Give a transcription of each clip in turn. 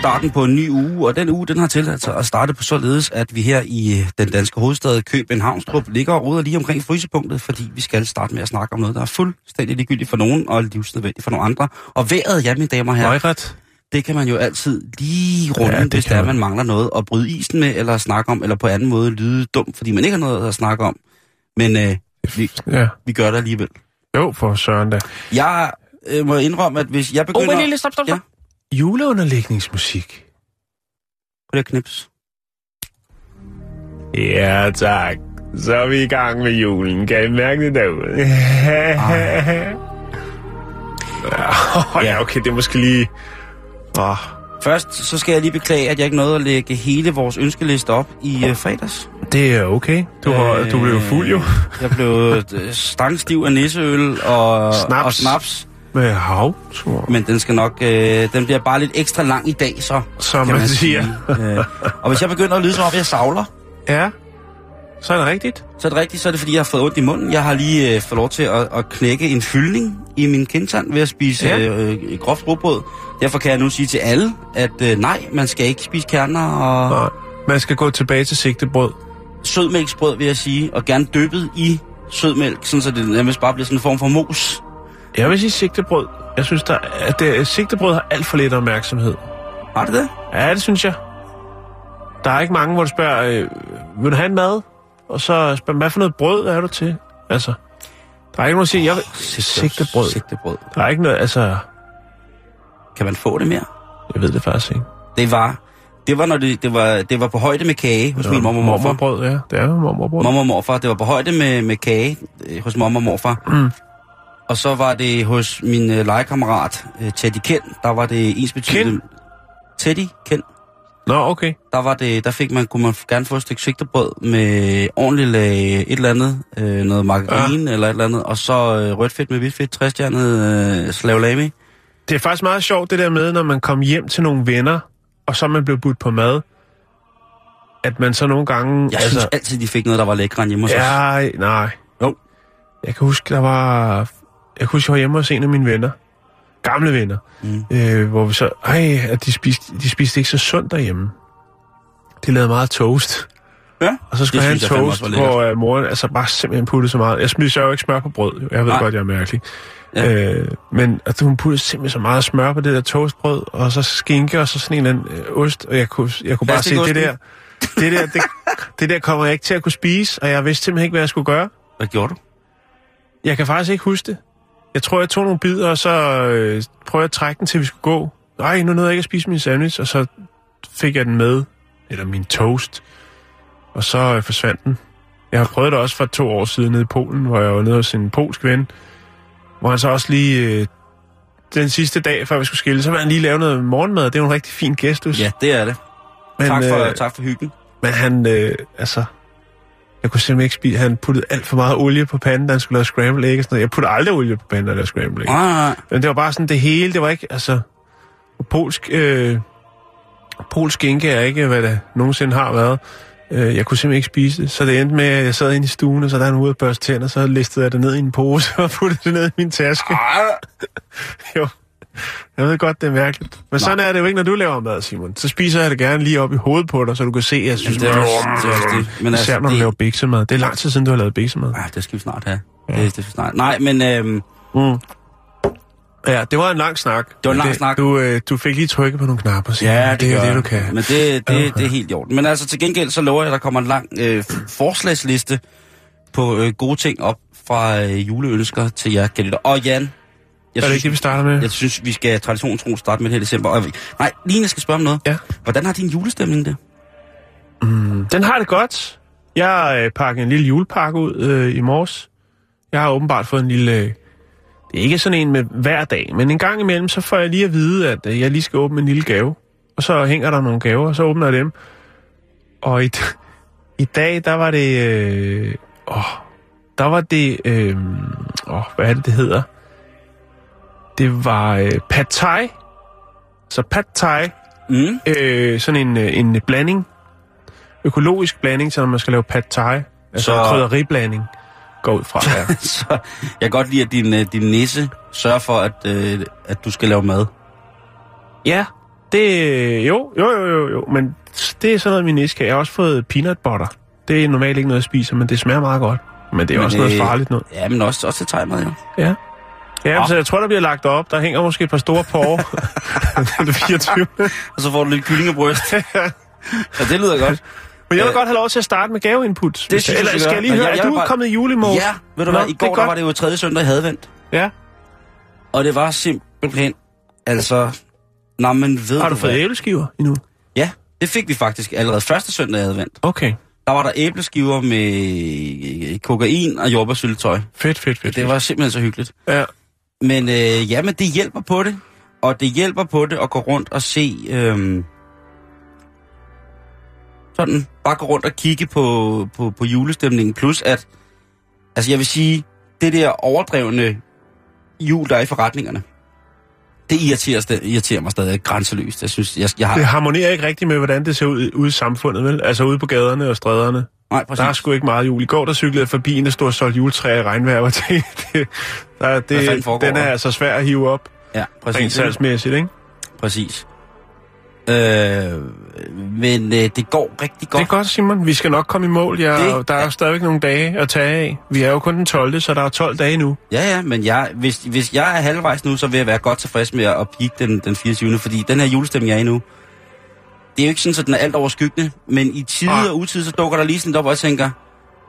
Starten på en ny uge, og den uge den har tilladt sig at starte på således, at vi her i øh, den danske hovedstad Københavnstrup ligger og roder lige omkring frysepunktet, fordi vi skal starte med at snakke om noget, der er fuldstændig ligegyldigt for nogen og livsnødvendigt for nogle andre. Og vejret, ja mine damer her, Højret. det kan man jo altid lige runde, Ja, hvis der man. man mangler noget at bryde isen med, eller snakke om, eller på anden måde lyde dum, fordi man ikke har noget at snakke om. Men øh, vi, Ja. vi gør det alligevel. Jo, for søren da. Jeg øh, må indrømme, at hvis jeg begynder... Oh, lille, stop, stop, stop. Ja. Juleunderlægningsmusik. På det knips. Ja, tak. Så er vi i gang med julen. Kan I mærke det derude? ja, ja, okay, det er måske lige... Åh, Først så skal jeg lige beklage, at jeg ikke nåede at lægge hele vores ønskeliste op i øh, fredags. det er okay. Du, har, Øh, du blev fuld jo. Jeg blev øh, stangstiv af nisseøl og Snaps. og snaps. Med hav, tror Men den skal nok, øh, den bliver bare lidt ekstra lang i dag, så Som kan man siger. sige. Øh, og hvis jeg begynder at lyde som om, jeg savler, Ja, så er det rigtigt. så er det rigtigt, så er det fordi, jeg har fået ondt i munden. Jeg har lige øh, fået lov til at, at knække en fyldning i min kindtand ved at spise Ja. ja. øh, groft rugbrød. Derfor kan jeg nu sige til alle, at øh, nej, man skal ikke spise kerner og Nej. Man skal gå tilbage til sigtebrød. sødmælksbrød, vil jeg sige, og gerne dyppet i sødmælk, sådan så det nærmest bare bliver sådan en form for mos. Jeg vil sige sigtebrød. Jeg synes, der, at det, sigtebrød har alt for lidt opmærksomhed. Har det det? Ja, det synes jeg. Der er ikke mange, hvor du spørger, øh, vil du have en mad? Og så spørger man, hvad for noget brød er du til? Altså, der er ikke nogen, der siger, jeg vil... Sigtebrød. Sigtebrød. Der er ikke noget, altså... Kan man få det mere? Jeg ved det faktisk ikke. Det var, det var, når det, det var, det var på højde med kage hos min mormor og morfar. Mormorbrød, ja. Det er mormorbrød. Mormor og morfar. Det var på højde med, med kage øh, hos mormor og morfar. Mm. Og så var det hos min øh, legekammerat øh, Teddy Kent. Der var det ens betydende... Teddy Kent. Nå, okay. Der, var det, der fik man, kunne man gerne få et stykke sigtebrød med ordentligt lag, et eller andet, øh, noget margarine ja. eller et eller andet, og så øh, rødt fedt med hvidt fedt, træstjernet øh, slavlami. Det er faktisk meget sjovt, det der med, når man kommer hjem til nogle venner, og så man blevet budt på mad, at man så nogle gange... Jeg altså, synes altid, de fik noget, der var lækre hjemme hos os. Ja, nej. Jo. Jeg kan huske, der var... Jeg kan huske, jeg var hjemme hos en af mine venner. Gamle venner. Mm. Øh, hvor vi så... Ej, at de spiste, de spiste ikke så sundt derhjemme. De lavede meget toast. Ja, Og så skulle jeg have en toast, hvor uh, moren altså bare simpelthen puttede så meget. Jeg smider jo ikke smør på brød. Jeg ved Nej. godt, jeg er mærkelig. Ja. Øh, men altså, hun puttede simpelthen så meget smør på det der toastbrød, og så skinke, og så sådan en eller anden øh, ost, og jeg kunne, jeg kunne bare se, det der, det der, det, det der kommer jeg ikke til at kunne spise, og jeg vidste simpelthen ikke, hvad jeg skulle gøre. Hvad gjorde du? Jeg kan faktisk ikke huske det. Jeg tror, jeg tog nogle bidder, og så øh, prøvede jeg at trække den, til vi skulle gå. Nej, nu nåede jeg ikke at spise min sandwich, og så fik jeg den med, eller min toast, og så øh, forsvandt den. Jeg har prøvet det også for to år siden nede i Polen, hvor jeg var nede hos en polsk ven, hvor han så også lige øh, den sidste dag, før vi skulle skille, så ville han lige lave noget morgenmad. Det er jo en rigtig fin gestus. Ja, det er det. men, tak, for, øh, tak for hyggen. men han, øh, altså... Jeg kunne simpelthen ikke spise... Han puttede alt for meget olie på panden, da han skulle lave scramble egg og sådan noget. Jeg putter aldrig olie på panden, når jeg laver scramble egg. Nej, nej. Men det var bare sådan det hele. Det var ikke, altså... Polsk... Øh, polsk skinke er ikke, hvad det nogensinde har været. Øh, jeg kunne simpelthen ikke spise det. Så det endte med, at jeg sad inde i stuen, og så der han ude og børste tænder, så listede jeg det ned i en pose og puttede det ned i min taske. jo. Jeg ved godt, det er mærkeligt. Men sådan er det jo ikke, når du laver mad, Simon. Så spiser jeg det gerne lige op i hovedet på dig, så du kan se, at jeg synes, det er også- det er også det. Men Især altså, når du det- laver biksemad. Det er lang tid siden, du har lavet biksemad. Ah, det skal vi snart have. Ja. Det, det skal vi snart. Nej, men øhm, Mm. Ja, det var en lang snak. Det var en lang Men snak. Du, øh, du fik lige trykket på nogle knapper, Simon. ja, det, det er det, du kan. Men det, det, Okay. det er helt i orden. Men altså til gengæld, så lover jeg, at der kommer en lang øh, forslagsliste på øh, gode ting op fra øh, juleønsker til jer, Kjell. Og Jan, er det ikke det, vi starter med? Jeg synes, vi skal traditionstro starte med her i december. Og, nej, lige jeg skal spørge om noget. Ja. Hvordan har din julestemning det? Den har det godt. Jeg har øh, pakket en lille julepakke ud øh, i morges. Jeg har åbenbart fået en lille... Øh, det er ikke sådan en med hver dag, men en gang imellem, så får jeg lige at vide, at øh, jeg lige skal åbne en lille gave. Og så hænger der nogle gaver, og så åbner jeg dem. Og i, i dag, der var det... Øh, åh, der var det... Øh, åh, hvad er det, det hedder? Det var øh, pad thai. Så pad thai, Mm. øh, sådan en, øh, en blanding, økologisk blanding, så når man skal lave pad thai, altså Så- så... krydderiblanding, går ud fra. Ja. Så jeg kan godt lide, at din, øh, din nisse sørger for, at, øh, at du skal lave mad. ja, det, jo, jo, jo, jo, jo, men det er sådan noget, min næste kan. Jeg har også fået peanut butter. Det er normalt ikke noget, jeg spiser, men det smager meget godt. Men det er Men, også noget øh, farligt noget. Ja, men også, også til tegmad, jo. Ja. Ja, Nå. så jeg tror, der bliver lagt op. Der hænger måske et par store porre. den 24. Og så får du lidt kyllingebryst. ja, det lyder godt. Men jeg vil Øh, godt have lov til at starte med gaveinput. Det synes Eller skal jeg lige høre, jeg- er jeg du vil bare- kommet i julemode? Ja, ved du Nå, hvad, i går er der godt. var det jo tredje søndag i advent. Ja. Og det var simpelthen, altså, nå, men ved Har du fået hvad? æbleskiver endnu? Ja, det fik vi faktisk allerede første søndag i advent. Okay. Der var der æbleskiver med kokain og jordbærsyltetøj. Fedt, fedt, fedt. Det var simpelthen så hyggeligt. Ja. Men øh, ja, men det hjælper på det. Og det hjælper på det at gå rundt og se... Øh, sådan, bare gå rundt og kigge på, på, på julestemningen. Plus at, altså jeg vil sige, det der overdrevne jul, der er i forretningerne, det irriterer, sta- irriterer mig stadig grænseløst. Jeg synes, jeg, jeg har... Det harmonerer ikke rigtigt med, hvordan det ser ud ude i samfundet, vel? Altså ude på gaderne og stræderne. Nej, præcis. Der er sgu ikke meget jul. I går, der cyklede jeg forbi en, der stod og solgte juletræer i regnvejr. og Det, det, der, det, den er altså svær at hive op, Ja, rent præcis. salgsmæssigt, ikke? Præcis. Øh, men øh, det går rigtig godt. Det er godt, Simon. Vi skal nok komme i mål. Jeg, Det der er jo stadigvæk nogle dage at tage af. Vi er jo kun den 12., så der er 12 dage nu. Ja, ja, men jeg, hvis, hvis jeg er halvvejs nu, så vil jeg være godt tilfreds med at peak den, den 24. Fordi den her julestemning, jeg er i nu, det er jo ikke sådan, at den er alt overskyggende, men i tide Ah. og utide, så dukker der lige sådan op, og jeg tænker,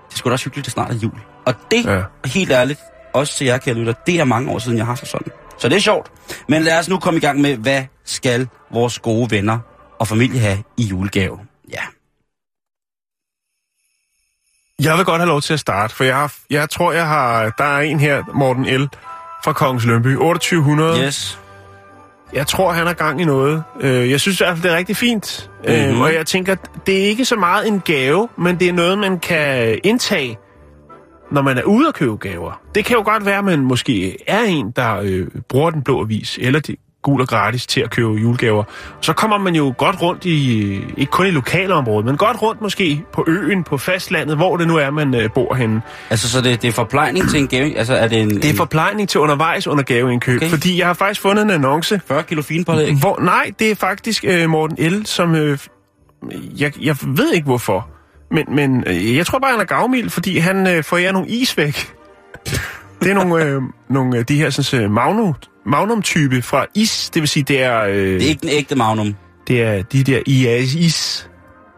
det skulle da også hyggeligt, det snart er jul. Og det, Ja. helt ærligt, også til jer, kære lytter, det er mange år siden, jeg har haft sådan. Så det er sjovt. Men lad os nu komme i gang med, hvad skal vores gode venner og familie have i julegave? Ja. Jeg vil godt have lov til at starte, for jeg, har, jeg tror, jeg har... Der er en her, Morten L. fra Kongens Lønby. 2800. Yes. Jeg tror, han har gang i noget. Øh, Jeg synes i hvert fald, det er rigtig fint. Mm-hmm. Og jeg tænker, det er ikke så meget en gave, men det er noget, man kan indtage, når man er ude at købe gaver. Det kan jo godt være, at man måske er en, der øh, bruger den blå avis, eller de gul og gratis til at købe julegaver. Så kommer man jo godt rundt i, ikke kun i lokalområdet, men godt rundt måske på øen, på fastlandet, hvor det nu er, man øh, bor henne. Altså, så det, det er forplejning til en gave? Altså, er det en, Det er forplejning til undervejs under gaveindkøb. Okay. fordi jeg har faktisk fundet en annonce, 40 kilo finpålæg? hvor, nej, det er faktisk øh, Morten L., som... Øh, jeg, jeg ved ikke hvorfor. Men, men øh, jeg tror bare, han er gavmild, fordi han øh, forærer nogle is væk. Det er nogle, øh, nogle af de her sådan, øh, magnum, magnum-type fra is. Det vil sige, det er, øh, Det er ikke den ægte Magnum. det er de der IAS is.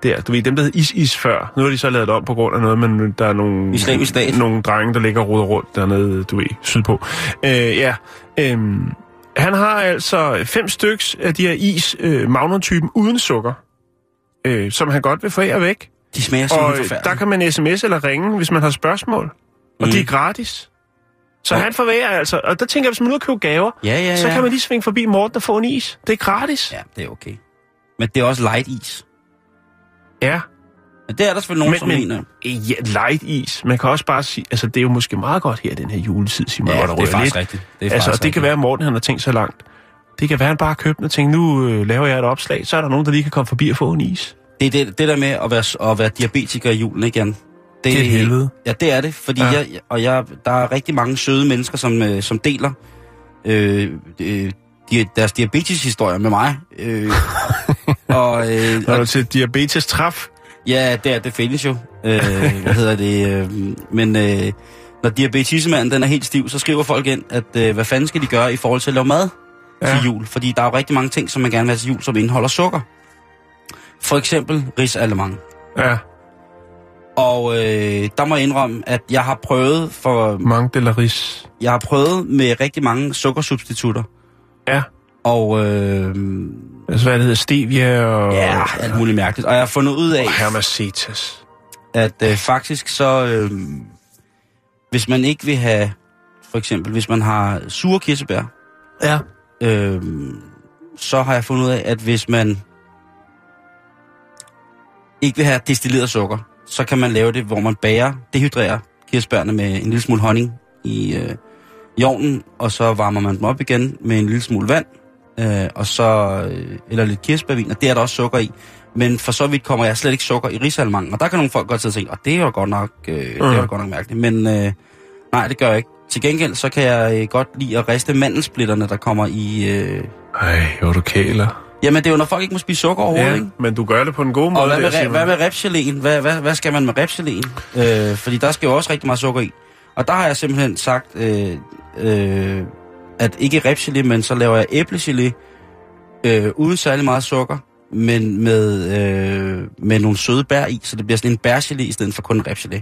Der, du ved, dem der hed is-is før. Nu har de så lavet det om på grund af noget, men der er nogle, Islamisk Stat. nogle drenge, der ligger og roder rundt dernede, du ved, sydpå. Øh, ja, øhm, han har altså fem styks af de her is, øh, magnum-typen uden sukker, øh, som han godt vil forære væk. De smager Og simpelthen øh, der kan man sms eller ringe, hvis man har spørgsmål. Og Mm. det er gratis. Så Og- han forværer altså. Og der tænker jeg, hvis man nu køber gaver, Ja, ja, ja. så kan man lige svinge forbi Morten og få en is. Det er gratis. Ja, det er okay. Men det er også light is. ja. Men det er der selvfølgelig nogen, som men, mener. men, ja, light is. Man kan også bare sige, altså det er jo måske meget godt her, den her juletid, Simon, Ja, hvor der det er faktisk lidt. rigtigt. Det er altså, faktisk det kan rigtigt. være, at Morten han har tænkt så langt. Det kan være, at han bare har købt den og tænkt, nu øh, laver jeg et opslag, så er der nogen, der lige kan komme forbi og få en is. Det er det, det der med at være, at være diabetiker i julen, Jan? Det, Det er et helvede. Ja, det er det, fordi Ja. jeg, og jeg, der er rigtig mange søde mennesker, som, øh, som deler øh, øh, de, deres diabeteshistorier med mig. Øh, og, øh, Når du til diabetes træf, ja, det, er, det findes jo. Øh, hvad hedder det? Øh, men øh, når diabetesmanden den er helt stiv, så skriver folk ind, at øh, hvad fanden skal de gøre i forhold til at lave mad. Ja. til jul? Fordi der er jo rigtig mange ting, som man gerne vil have til jul, som indeholder sukker. For eksempel risalemang. ja, Og øh, der må jeg indrømme, at jeg har prøvet for Mange de la ris. jeg har prøvet med rigtig mange sukkersubstitutter. Ja. Og øh, Altså, hvad det hedder, stevia og... ja, alt muligt mærkeligt. Og jeg har fundet ud af, Og hermacetas. at øh, faktisk så, øh, hvis man ikke vil have, for eksempel, hvis man har sure kirsebær, Ja. øh, så har jeg fundet ud af, at hvis man ikke vil have destilleret sukker, så kan man lave det, hvor man bager, dehydrerer kirsebærne med en lille smule honning i, øh, i ovnen, og så varmer man dem op igen med en lille smule vand, øh, og så, øh, eller lidt kirsebærvin, og det er der også sukker i. Men for så vidt kommer jeg slet ikke sukker i risalmangen, og der kan nogle folk godt sidde og tænke, og det er jo godt nok, øh, det er jo Mm. godt nok mærkeligt, men øh, nej, det gør jeg ikke. Til gengæld, så kan jeg øh, godt lide at riste mandelsplitterne, der kommer i... Øh... Ej, hvor du kæler. Jamen, det er jo, når folk ikke må spise sukker overhovedet, Ja, ikke? men du gør det på en god måde. Og hvad med, der, hvad med repgeléen? Hvad, hvad, hvad skal man med repgeléen? Øh, fordi der skal jo også rigtig meget sukker i. Og der har jeg simpelthen sagt, øh, øh, at ikke repgelé, men så laver jeg æblegelé øh, uden særlig meget sukker, men med, øh, med nogle søde bær i, så det bliver sådan en bærgelé i stedet for kun en repgelé.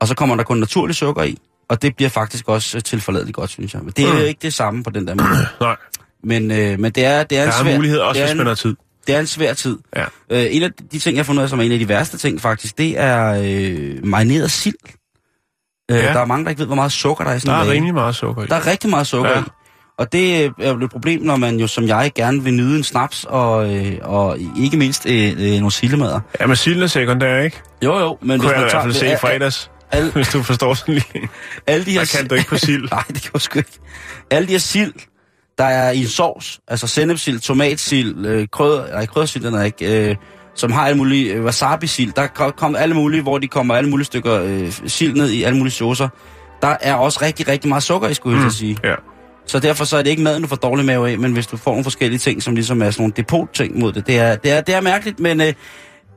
Og så kommer der kun naturlig sukker i, og det bliver faktisk også øh, tilforladeligt godt, synes jeg. Men det er Mm. jo ikke det samme på den der måde. Nej, Men, øh, men det er, det er en der er svær... mulighed også, hvis man har tid. det er en svær tid. Ja. Øh, en af de ting, jeg har fundet ud af, som er en af de værste ting faktisk, det er øh, marineret sild. Øh, Ja. Der er mange, der ikke ved, hvor meget sukker der er i Der sådan en er lage. rimelig meget sukker i. Der er rigtig meget sukker Ja. i. Og det øh, er jo et problem, når man jo som jeg gerne vil nyde en snaps, og, øh, og ikke mindst øh, øh, nogle sildemader. Ja, men silden er sekundær, ikke? Jo, jo, men Kunne hvis jeg i man hvert fald se i fredags, Alle, hvis du forstår sådan lige. alle de her... Der kan du ikke på sild. Nej, det kan jeg sgu ikke. Alle de her sild, der er i en sovs, altså sennepsild, tomatsild, øh, krødder, nej, krøddersild, den er ikke, øh, som har alle mulige, øh, wasabi-sild, der ko- kommer alle mulige, hvor de kommer alle mulige stykker øh, sild ned i alle mulige saucer. Der er også rigtig, rigtig meget sukker i, skulle jeg mm. sige. Ja. Så derfor så er det ikke maden, du får dårlig mave af, men hvis du får nogle forskellige ting, som ligesom er sådan nogle depot-ting mod det, det er, det er, det er mærkeligt, men øh,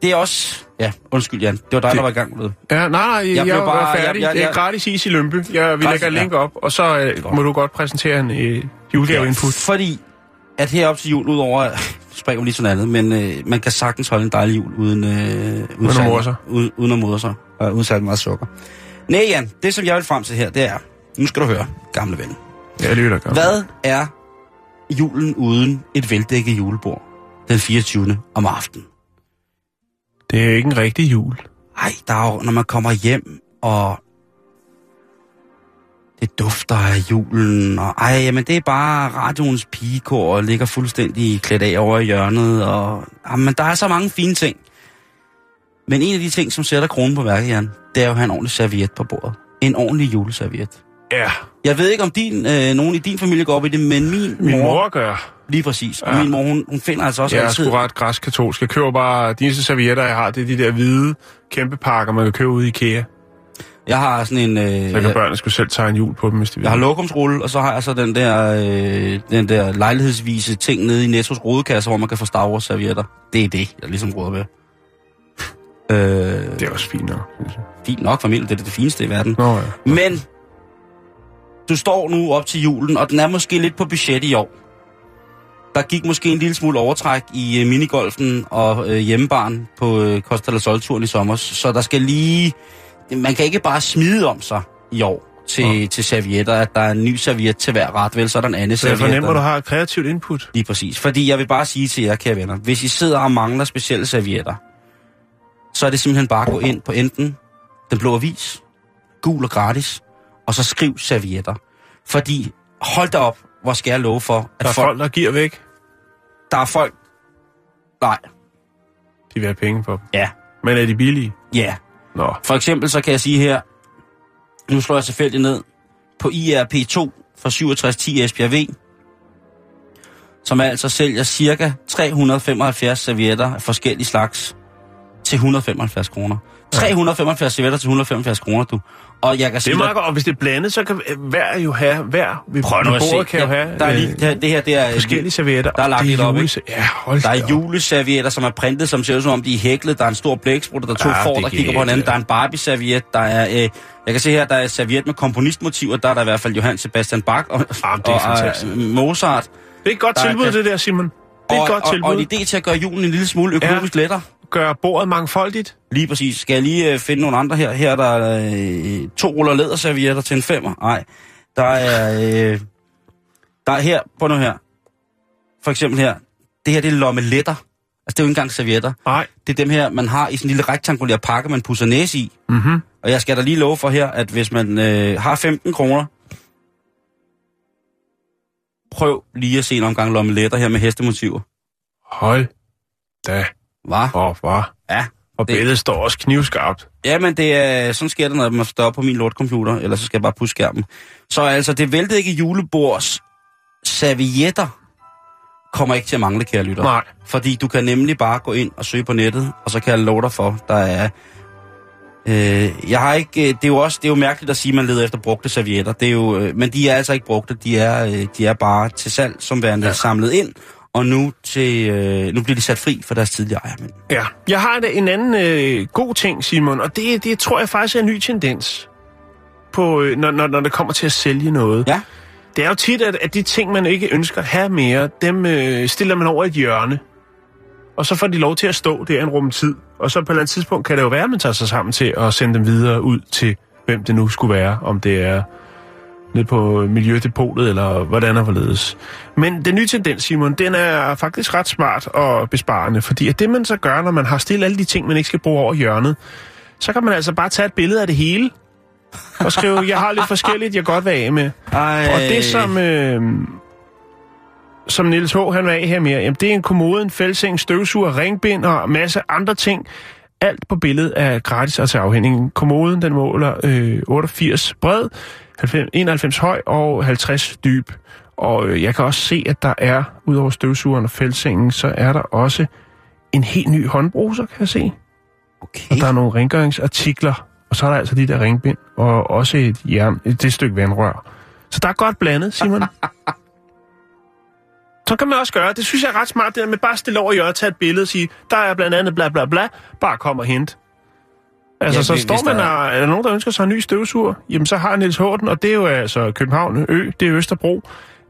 det er også... Ja, undskyld Jan, det var dig, Det- der var i gang med. Ja, nej, nej, jeg, jeg er bare- bare, færdig. jeg- jeg- det er jeg- gratis is i Lømpe. Jeg, vi Gratis, lægger ja. link op, og så øh, må du godt præsentere en øh, julegave-input. Fordi at herop til jul, udover... Springer vi lige sådan andet, men øh, man kan sagtens holde en dejlig jul uden... Øh, uden, at særlig- more sig. Uden, uden at modre sig. Og uden særlig meget sukker. Nej, Jan, det som jeg vil frem til her, det er... Nu skal du høre, gamle ven. Ja, det lytter godt. Hvad er julen uden et veldækket julebord den 24. om aftenen? Det er ikke en rigtig jul. Ej, der er jo, når man kommer hjem, og det dufter af julen, og ej, jamen det er bare radioens pigekor, og ligger fuldstændig klædt af over i hjørnet, og jamen, der er så mange fine ting. Men en af de ting, som sætter kronen på værket, Jan, det er jo at have en ordentlig serviet på bordet. En ordentlig juleserviet. Ja, Jeg ved ikke, om din, øh, nogen i din familie går op i det, men min, min mor gør. lige præcis. Og Ja. min mor, hun, hun finder altså også Jeg er altid... sgu ret græskatolsk. Jeg køber bare... De eneste servietter, jeg har, det er de der hvide kæmpe pakker, man kan købe ude i IKEA. Jeg har sådan en... Øh, Så kan jeg, børnene skulle selv tage en jul på dem, hvis de vil. jeg har lokumsrulle, og så har jeg så den der, øh, den der lejlighedsvise ting nede i Nettos rodekasse, hvor man kan få Star Wars servietter. Det er det, jeg ligesom råder med. Øh, Det er også fint nok. synes jeg. fint nok familie, det er det fineste i verden. Nå ja. Men du står nu op til julen, og den er måske lidt på budget i år. Der gik måske en lille smule overtræk i øh, minigolfen og øh, hjemmebaren på øh, Costa del Sol-turen i sommer, så der skal lige... Man kan ikke bare smide om sig i år til, til servietter, at der er en ny serviet til hver ret, vel, så er der en anden Så jeg serviet. fornemmer, du har et kreativt input. Lige præcis. Fordi jeg vil bare sige til jer, kære venner, hvis I sidder og mangler specielle servietter, så er det simpelthen bare at gå ind på enten Den Blå Avis, gul og gratis, og så skriv servietter. Fordi, hold da op, hvor skal jeg love for, at Der er folk, folk, der giver væk. der er folk... Nej, De vil have penge for dem. ja, Men er de billige? ja. Nå. For eksempel så kan jeg sige her, nu slår jeg tilfældigt ned, på IRP2 for 6710 Esbjerg V, som altså sælger cirka 375 servietter af forskellige slags til 175 kroner. 375 servietter til 175 kroner, du. Og jeg kan Det sige er dig- meget godt, og hvis det er blandet, så kan hver jo have, hver ved Prøv nu at se. kan jo Ja, have der er lige, øh, det, her- det her, det er... forskellige servietter. Der er og lagt det lidt op, ikke? Ja, hold Der er juleservietter, som er printet, som ser ud som om de er hæklet. Der er en stor blæksprut, der er to Ja, får, det der kigger på hinanden. Der er en Barbie-serviet. Der er, øh, jeg kan se her, der er serviet med komponistmotiver. Der er der i hvert fald Johann Sebastian Bach og, Ah, det er og øh, Mozart. Det er et godt Der er tilbud, kan- det der, Simon. Det er og, et godt og, tilbud. og en idé til at gøre julen en lille smule økonomisk ja. lettere. Gøre bordet mangfoldigt. Lige præcis. Skal jeg lige øh, finde nogle andre her? Her er der øh, to ruller læderservietter til en femmer. Nej. Der er, øh, der er her, på nu her. For eksempel her. Det her, det er lommeletter. Altså, det er jo ikke engang servietter. Nej. Det er dem her, man har i sådan en lille rektangulær pakke, man pusser næse i. Mhm. Og jeg skal da lige love for her, at hvis man øh, har 15 kroner, prøv lige at se en omgang lommeletter her med hestemotiver. Hold da Hvad? op, var. Ja. Og Det- billedet står også knivskarpt. Jamen, det er, sådan sker det, når man står på min lortcomputer, eller så skal jeg bare pusse skærmen. Så altså, det væltede ikke julebords servietter kommer ikke til at mangle, kære lytter. Nej. Fordi du kan nemlig bare gå ind og søge på nettet, og så kan jeg love dig for, der er... Øh, jeg har ikke... øh, Det er jo også det er jo mærkeligt at sige, at man leder efter brugte servietter. Det er jo, øh, men de er altså ikke brugte. De er, øh, de er bare til salg, som værende ja. samlet ind. Og nu, til, øh, nu bliver de sat fri for deres tidligere ejermænd. Ja. Jeg har da en anden øh, god ting, Simon, og det, det tror jeg faktisk er en ny tendens, på, øh, når, når, når det kommer til at sælge noget. Ja. Det er jo tit, at, at de ting, man ikke ønsker at have mere, dem øh, stiller man over i et hjørne. Og så får de lov til at stå der en rum tid. Og så på et eller andet tidspunkt kan det jo være, at man tager sig sammen til at sende dem videre ud til, hvem det nu skulle være. Om det er ned på Miljødepotet, eller hvordan og hvorledes. Men den nye tendens, Simon, den er faktisk ret smart og besparende. Fordi at det, man så gør, når man har stillet alle de ting, man ikke skal bruge over hjørnet, så kan man altså bare tage et billede af det hele, og skrive, jeg har lidt forskelligt, jeg godt vil af med. Ej. Og det, som, øh, som Niels H. han var af her med, jamen, det er en kommode, en fældseng, støvsuger, ringbind og masse andre ting. Alt på billedet er gratis og til afhængig. Kommoden, den måler øh, 88 bred, 90, 91 høj og 50 dyb. Og øh, jeg kan også se, at der er, udover støvsugeren og fældsengen, så er der også en helt ny håndbruser, kan jeg se. Okay. Og der er nogle rengøringsartikler, og så er der altså de der ringbind, og også et jern, et det stykke vandrør. Så der er godt blandet, Simon. så kan man også gøre, det synes jeg er ret smart, det der med bare stille over i hjørnet, tage et billede og sige, der er blandt andet bla bla bla, bare kom og hent. Altså, Ja, så hvis- står man der der... er- Er, er der nogen, der ønsker sig en ny støvsuger? Jamen, så har Niels Horten, og det er jo altså København Ø, det er Østerbro,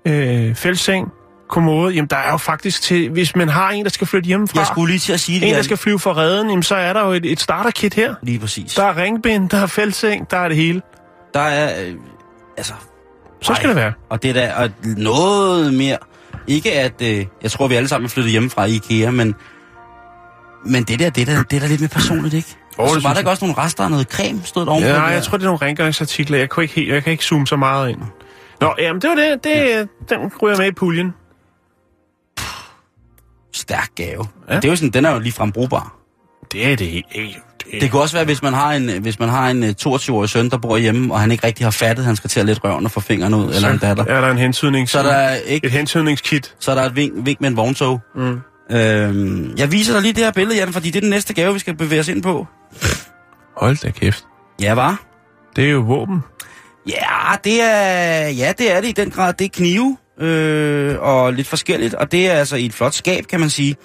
øh, Fældseng, Kommode. Jamen, der er jo faktisk til, hvis man har en, der skal flytte hjemmefra, Jeg skulle lige til at sige det. en, der skal flyve fra redden, jamen, så er der jo et, et starterkit her. Lige præcis. Der er ringbind, der er fældseng, der er det hele. Der er... Øh, altså... Så skal ej. det være. Og det er da og noget mere... Ikke at... Øh, jeg tror, vi alle sammen er flyttet hjemme fra IKEA, men... Men det der, det der, det er da lidt mere personligt, ikke? Og så var synes der ikke også nogle rester af noget creme, stod der ovenpå? Ja, nej, jeg tror, det er nogle rengøringsartikler. Jeg kan ikke, helt, jeg kan ikke zoome så meget ind. Nå, jamen, det var det. det Den ryger med i puljen. Stærk gave. Ja. Ja. Det er jo sådan, den er jo ligefrem brugbar. Det er det ikke. Det, Det kunne også være, hvis man har en, hvis man har en øh, 22-årig søn, der bor hjemme, og han ikke rigtig har fattet, at han skal til at lette røven og få fingrene ud, eller en datter. er der en hensydning. Så er der ikke Et hensydningskit. så er der et vink, vink med en vogntog. Mm. Øhm, jeg viser dig lige det her billede, Jan, fordi det er den næste gave, vi skal bevæge os ind på. Hold da kæft. Ja, var? Det er jo våben. Ja, det er, ja, det er det i den grad. Det er knive øh, og lidt forskelligt, og det er altså i et flot skab, kan man sige.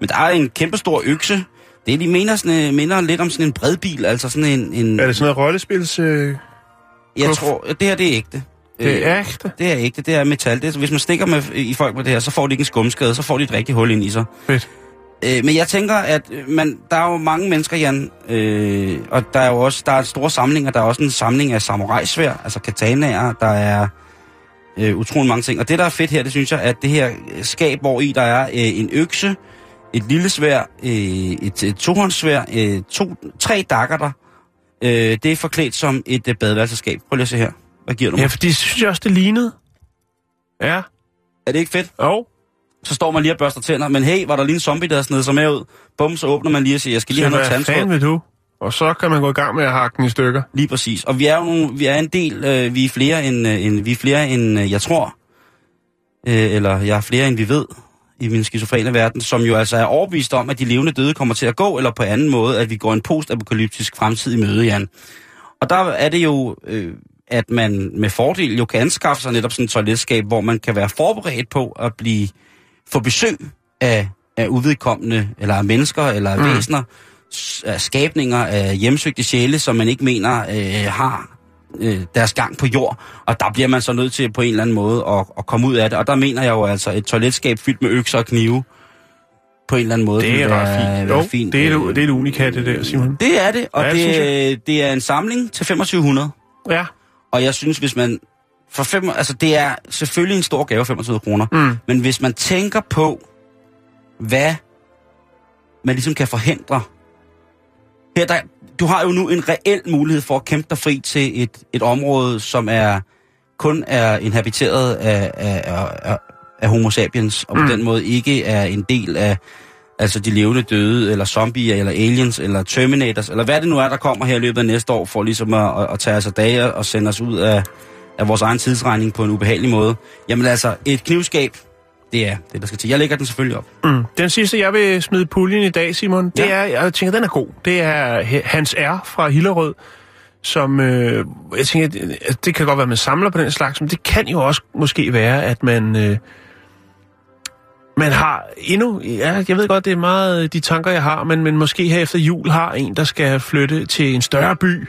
Men der er en kæmpestor økse. Det er, de mener, sådan, øh, minder lidt om sådan en bredbil, altså sådan en... en Er det sådan noget rollespils... Øh, jeg kuff? tror, det her det er ægte. Det er Øh, ægte. Det er ægte, det er metal. Det er, hvis man stikker med, i folk med det her, så får de ikke en skumskade, så får de et rigtigt hul ind i sig. Fedt. Øh, men jeg tænker, at øh, man, der er jo mange mennesker, Jan, øh, og der er jo også der er store samlinger. Der er også en samling af samurai-svær, altså katanaer. Der er øh, utrolig mange ting. Og det, der er fedt her, det synes jeg, at det her skab, hvor i der er øh, en økse, et lille svær, øh, et, et tohåndssvær, øh, to, tre dakker der. Øh, det er forklædt som et øh, badeværelseskab. Prøv lige at se her. Hvad giver du mig? Ja, for det synes jeg også, det lignede. Ja. Er det ikke fedt? Og Så står man lige og børster tænder, men hey, var der lige en zombie, der havde snedet sig med ud? Bum, så åbner man lige og siger, jeg skal lige så have noget hvad tandtråd. fanden vil du? Og så kan man gå i gang med at hakke den i stykker. Lige præcis. Og vi er jo nogle, vi er en del, øh, vi er flere end, øh, end, vi er flere end øh, jeg tror, øh, eller jeg er flere end vi ved i min skizofrene verden, som jo altså er overbevist om, at de levende døde kommer til at gå, eller på anden måde, at vi går en postapokalyptisk fremtid i møde, Jan. Og der er det jo, øh, at man med fordel jo kan anskaffe sig netop sådan et toiletskab, hvor man kan være forberedt på at blive få besøg af, af uvedkommende, eller af mennesker, eller af Mm. væsener, af skabninger, af hjemsøgte sjæle, som man ikke mener øh, har øh, deres gang på jord. Og der bliver man så nødt til på en eller anden måde at, at komme ud af det. Og der mener jeg jo altså et toiletskab fyldt med økser og knive. på en eller anden måde Det er ret fint. Jo, fint. det er, Øh, et, det er et unikat, det der, Simon. det er det, og Ja, det det, det er en samling til 2500. Ja. Og jeg synes, hvis man... For fem, altså det er selvfølgelig en stor gave, 25 kroner. Mm. Men hvis man tænker på, hvad man ligesom kan forhindre... Her, der, du har jo nu en reel mulighed for at kæmpe dig fri til et, et område, som er kun er inhabiteret af, af, af, af, homo sapiens, og på Mm. den måde ikke er en del af altså de levende døde, eller zombier, eller aliens, eller terminators, eller hvad det nu er, der kommer her i løbet af næste år, for ligesom at, at, tage os af dage og sende os ud af, af vores egen tidsregning på en ubehagelig måde. Jamen altså, et knivskab, det er det, der skal til. Jeg lægger den selvfølgelig op. Mm. Den sidste, jeg vil smide puljen i dag, Simon, det Ja. er, jeg tænker, den er god. Det er Hans R. fra Hillerød, som, øh, jeg tænker, det, det kan godt være, at man samler på den slags, men det kan jo også måske være, at man, øh, man har endnu, ja, jeg ved godt, det er meget de tanker, jeg har, men, men måske her efter jul har en, der skal flytte til en større by,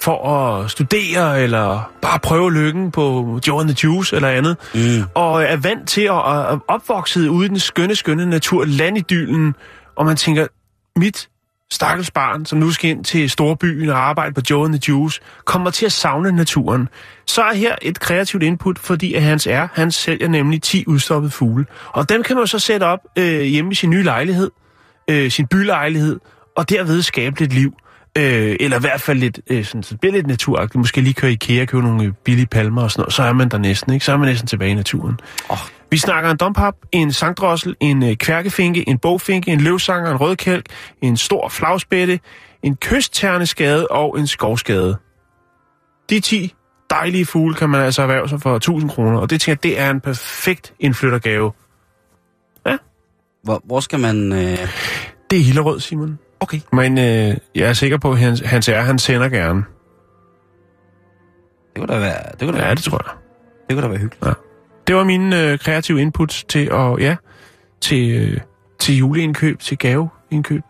for at studere, eller bare prøve lykken på Joe and the Juice eller andet, Mm. og er vant til at, at opvokset ude i den skønne, skønne natur, landidyllen, og man tænker, mit stakkels barn, som nu skal ind til storbyen og arbejde på Joe and the Juice, kommer til at savne naturen. Så er her et kreativt input, fordi at hans er, han sælger nemlig 10 udstoppede fugle. Og dem kan man så sætte op øh, hjemme i sin nye lejlighed, øh, sin bylejlighed, og derved skabe lidt liv. Øh, eller i hvert fald lidt, øh, sådan, så bliver lidt naturagtigt. Måske lige køre i IKEA og købe nogle øh, billige palmer og sådan noget. Så er man der næsten, ikke? Så er man næsten tilbage i naturen. Oh. Vi snakker en dompap, en sangdrossel, en øh, kværkefinke, en bogfinke, en løvsanger, en rødkælk, en stor flagspætte, en kystterneskade og en skovskade. De 10 dejlige fugle kan man altså erhverve sig for 1000 kroner, og det tænker jeg, det er en perfekt indflyttergave. Hvor, hvor skal man... Øh... Det er Hillerød, Simon. Okay. Men øh, jeg er sikker på, at hans, hans er, han sender gerne. Det kunne da være, det kunne da Ja, være, det tror jeg. det kunne da være hyggeligt. Det var mine øh, kreative inputs til at, ja, til, øh, til juleindkøb, til gaveindkøb.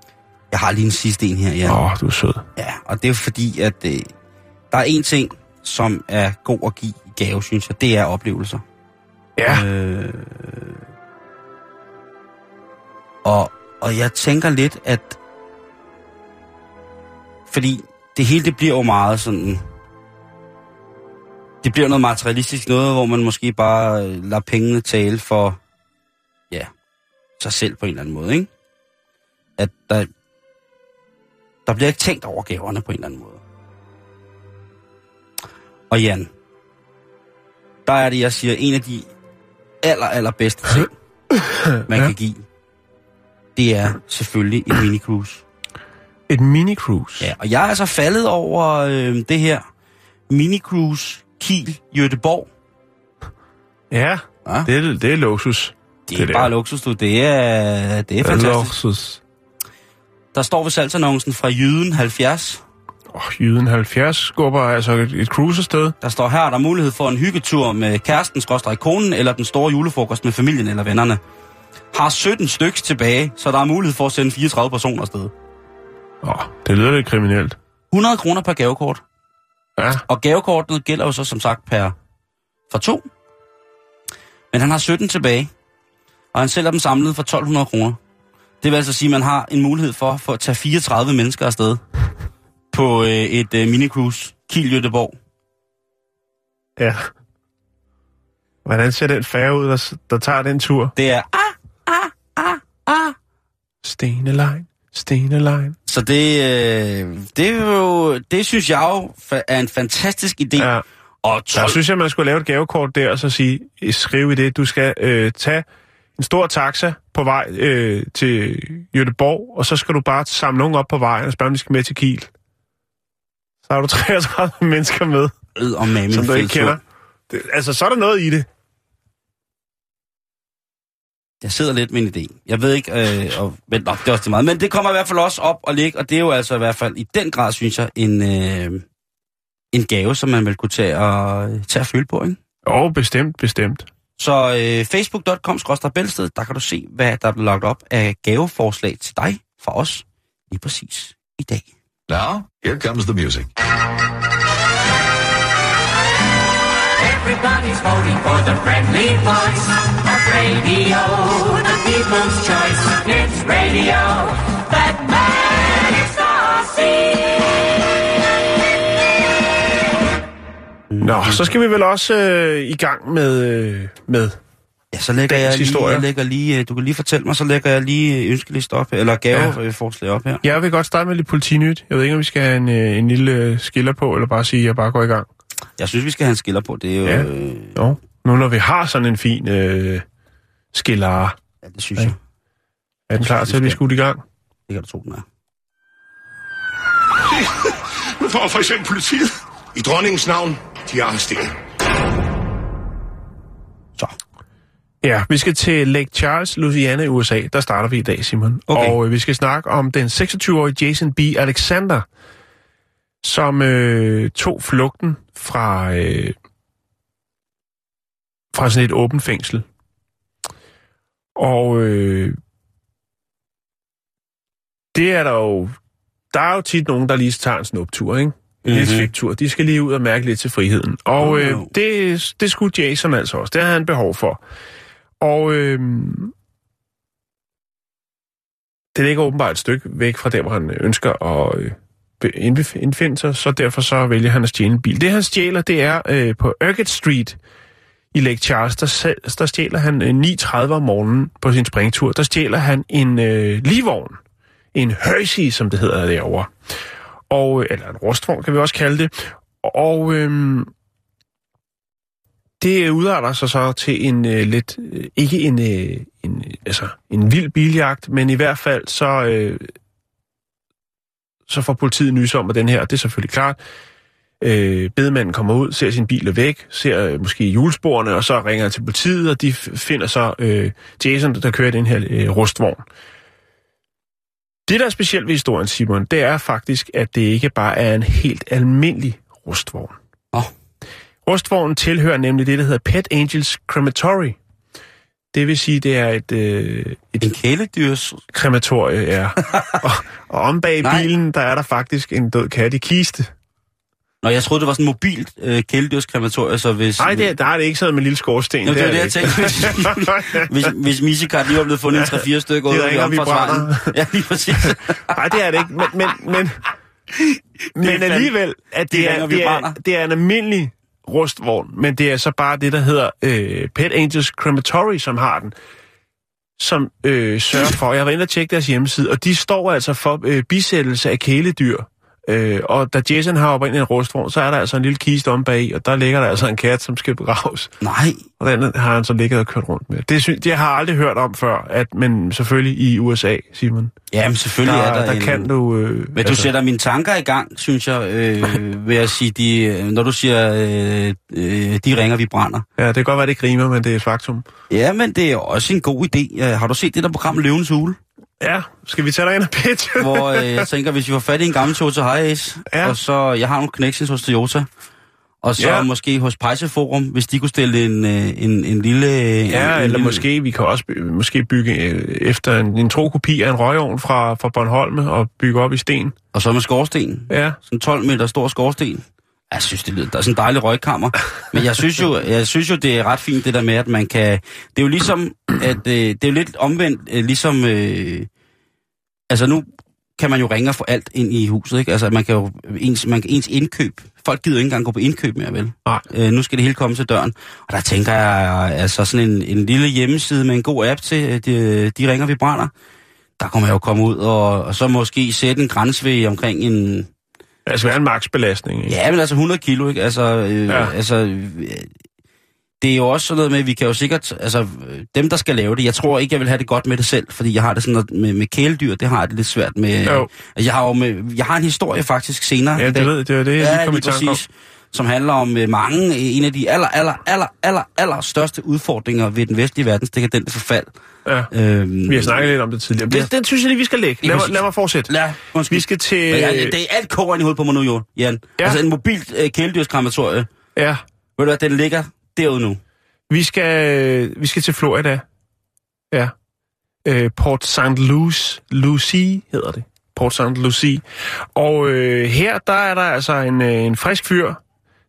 Jeg har lige en sidste en her, Åh, ja. oh, du er sød. Ja, og det er fordi, at øh, der er en ting, som er god at give i gave, synes jeg. Det er oplevelser. Ja, Øh, og, og jeg tænker lidt, at... Fordi det hele, det bliver jo meget sådan... Det bliver noget materialistisk, noget, hvor man måske bare øh, lader pengene tale for, ja, sig selv på en eller anden måde, ikke? At der, der bliver ikke tænkt over gaverne på en eller anden måde. Og Jan, der er det, jeg siger, en af de aller, aller bedste ting, man Ja. kan give, det er selvfølgelig et mini-cruise. et mini-cruise. Ja, og jeg er altså faldet over øh, det her mini-cruise Kiel Göteborg. Ja, Ja, det er, det er luksus. det er det der. bare luksus, du. Det er, det er Det er fantastisk. luksus. Der står ved salgsannoncen fra Jyden 70. Åh, oh, Jyden 70 skubber altså et, et cruise afsted. Der står her, er der mulighed for en hyggetur med kæresten, skråstrej konen, eller den store julefrokost med familien eller vennerne. Har 17 styks tilbage, så der er mulighed for at sende 34 personer afsted. Åh, oh, det lyder lidt kriminelt. 100 kroner per gavekort. Ja, Og gavekortet gælder jo så som sagt per for to. Men han har 17 tilbage, og han sælger dem samlet for 1200 kroner. Det vil altså sige, at man har en mulighed for, for at tage 34 mennesker afsted på øh, et øh, minicruise Kiel Göteborg. ja. Hvordan ser den færge ud, der, der tager den tur? Det er ah, Stenelein, Stenelein. så det, øh, det er jo, det synes jeg jo er en fantastisk idé. Ja. Og Så 12, synes jeg, man skulle lave et gavekort der, og så sige, skrive i det, du skal øh, tage en stor taxa på vej øh, til Göteborg, og så skal du bare samle nogen op på vejen og spørge, om de skal med til Kiel. Så har du 33 mennesker med, Ed og som du ikke kender. Det, altså, så er der noget i det. Jeg sidder lidt med en idé. Jeg ved ikke, øh, og, men, nå, det er også det meget. Men det kommer i hvert fald også op og ligge, og det er jo altså i hvert fald i den grad, synes jeg, en, øh, en gave, som man vil kunne tage og, tage og føle på, ikke? Jo, bestemt, bestemt. Så øh, facebook.com bælsted, der kan du se, hvad der er blevet lagt op af gaveforslag til dig fra os lige præcis i dag. Now, here comes the music. Everybody's voting for the friendly voice radio, the people's choice. It's radio that makes us see. Nå, så skal vi vel også øh, i gang med, øh, med Ja, så lægger jeg lige, historie. jeg lægger lige, øh, du kan lige fortælle mig, så lægger jeg lige ønskeliste op, eller gaveforslag op her. Jeg vil godt starte med lidt politinyt. Jeg ved ikke, om vi skal have en, øh, en lille øh, skiller på, eller bare sige, at jeg bare går i gang. Jeg synes, vi skal have en skiller på, det er jo... Ja. Øh, Jo. Nu når vi har sådan en fin øh, skiller, ja, det synes Ja. jeg. er den klar til at blive skudt i gang? Det kan du tro, den er. Nu får for eksempel politiet. I dronningens navn, de er arresteret. Så. Ja, vi skal til Lake Charles, Louisiana i USA. Der starter vi i dag, Simon. Okay. Og øh, vi skal snakke om den 26-årige Jason B. Alexander, som øh, tog flugten fra, øh, fra sådan et åbent fængsel. Og øh, det er der jo... Der er jo tit nogen, der lige tager en snuptur, ikke? En mm-hmm. lille Mhm. svigtur. De skal lige ud og mærke lidt til friheden. Og øh, Oh. det, det skulle Jason altså også. Det har han behov for. Og øh, det ligger åbenbart et stykke væk fra der, hvor han ønsker at øh, be- indbef- indfinde sig, så derfor så vælger han at stjæle en bil. Det han stjæler, det er øh, på Urquhart Street i Lake Charles, der, der stjæler han øh, 9.30 om morgenen på sin springtur, der stjæler han en øh, livvogn. En Hershey, som det hedder derovre. Og, øh, eller en rustvogn, kan vi også kalde det. Og øhm, det udarter sig så til en øh, lidt, øh, ikke en, øh, en, øh, altså, en vild biljagt, men i hvert fald så, øh, så får politiet nys om, at den her, det er selvfølgelig klart, øh, bedemanden kommer ud, ser sin bil er væk, ser øh, måske julesporene, og så ringer han til politiet, og de finder så øh, Jason, der kører den her øh, rustvogn. Det, der er specielt ved historien, Simon, det er faktisk, at det ikke bare er en helt almindelig rustvogn. Åh. Rustvognen tilhører nemlig det, der hedder Pet Angels Crematory. Det vil sige, det er et, øh, et En kæledyrs... krematorie, ja. og, og om bag bilen, der er der faktisk en død kat i kiste. Nå, jeg troede, det var sådan en mobilt øh, kæledyrskrematorium, så hvis... Nej, det, er- der er det ikke sådan med en lille skorsten. Jo, det var er det, jeg tænkte. Hvis, hvis Misikart lige var blevet fundet en 3-4 stykker ringer, vi omfartsvejen. Ja, lige præcis. Nej, det er det ikke. Men, men, men, men alligevel, at det, det er, det, er, det er en almindelig rustvogn, men det er så bare det, der hedder øh, Pet Angels Crematory, som har den, som øh, sørger for, jeg var inde og tjekke deres hjemmeside, og de står altså for øh, bisættelse af kæledyr. Øh, og da Jason har oppe ind i en rustvogn, så er der altså en lille kiste om bag, og der ligger der altså en kat, som skal begraves. Nej, Og den har han så ligget og kørt rundt med. Det, synes, det har jeg aldrig hørt om før, at, men selvfølgelig i USA, Simon. jamen selvfølgelig Der, er der, der en... kan du... Øh, Men du sætter mine tanker i gang, synes jeg, øh, ved at sige, de, når du siger, øh, øh, de ringer, vi brænder. Ja, det kan godt være, det grimer, men det er et faktum. Ja, men det er også en god idé. Øh, Har du set det der program Løvens Hule? Ja, skal vi tage dig ind og pitch? Hvor øh, jeg tænker, hvis vi får fat i en gammel Toyota Hiace, Ja. og så, jeg har nogle connections hos Toyota, og så Ja. måske hos Pejseforum, hvis de kunne stille en, øh, en, en lille... en, ja, en eller lille, måske, vi kan også måske bygge øh, efter en, en tro kopi af en røgovn fra, fra Bornholm og bygge op i sten. Og så med skorsten. Ja, Sådan 12 meter stor skorsten. Jeg synes, det lyder, der er sådan en dejlig røgkammer. Men jeg synes, jo, jeg synes jo, det er ret fint, det der med, at man kan... Det er jo ligesom, at øh, det er jo lidt omvendt, øh, ligesom... Øh, altså nu kan man jo ringe og få alt ind i huset, ikke? Altså man kan jo... Ens, man kan, ens indkøb... Folk gider jo ikke engang gå på indkøb mere, vel? Nej. Øh, nu skal det hele komme til døren. Og der tænker jeg, altså sådan en, en lille hjemmeside med en god app til, øh, de, de ringer, vi brænder. Der kommer jeg jo komme ud og, og så måske sætte en grænse ved omkring en altså være en maksbelastning. Ikke? Ja, men altså 100 kilo, ikke? Altså, øh, Ja. altså det er jo også sådan noget med, at vi kan jo sikkert, altså dem, der skal lave det, jeg tror ikke, jeg vil have det godt med det selv, fordi jeg har det sådan noget med, med kæledyr, det har jeg det lidt svært med. Jo. Altså, Jeg har jo med, jeg har en historie faktisk senere. Ja, det ved det er det, jeg Ja, kom i tanke om. Som handler om øh, mange, øh, en af de aller, aller, aller, aller, aller største udfordringer ved den vestlige verdens dekadente forfald. Ja. Øhm, Vi har snakket lidt om det tidligere. Ja. Det, den synes jeg lige, vi skal lægge. Lad, mig, lad mig fortsætte. Lad, undskyld. Vi skal til... Ja, det er alt koger i hovedet på mig nu, Jan. Ja. Ja. Altså en mobilt øh, kæledyrskrematorie. Ja, Ved du hvad, den ligger derude nu. vi skal, vi skal til Florida. Ja. Øh, Port St. Lucie, Lucie hedder det. Port St. Lucie. Og øh, her, der er der altså en, øh, en frisk fyr,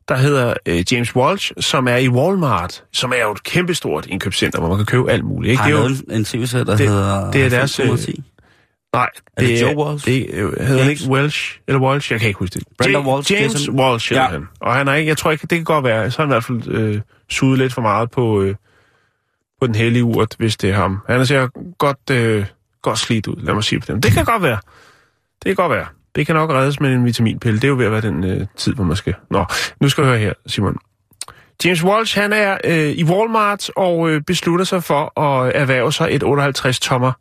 der hedder øh, James Walsh, som er i Walmart, som er jo et kæmpestort indkøbscenter, hvor man kan købe alt muligt. Ikke? Har Det er jo, en, en tv-serie, der det- hedder... det er deres, 510. Nej, Er det Joe Walsh? Det øh, hedder han ikke Welsh, eller Walsh, jeg kan ikke huske det. Brenda Ja- Walsh, James Jason. Walsh hedder Ja. han. Og han er ikke, jeg tror ikke, det kan godt være, så har han i hvert fald øh, suget lidt for meget på, øh, på den hellige urt, hvis det er ham. Han ser godt, øh, godt slidt ud, lad mig sige det på den. Det kan godt være. Det kan godt være. Det kan nok reddes med en vitaminpille. Det er jo ved at være den øh, tid, hvor man skal... Nå, nu skal du høre her, Simon. James Walsh, han er øh, i Walmart og øh, beslutter sig for at erhverve sig et 58-tommer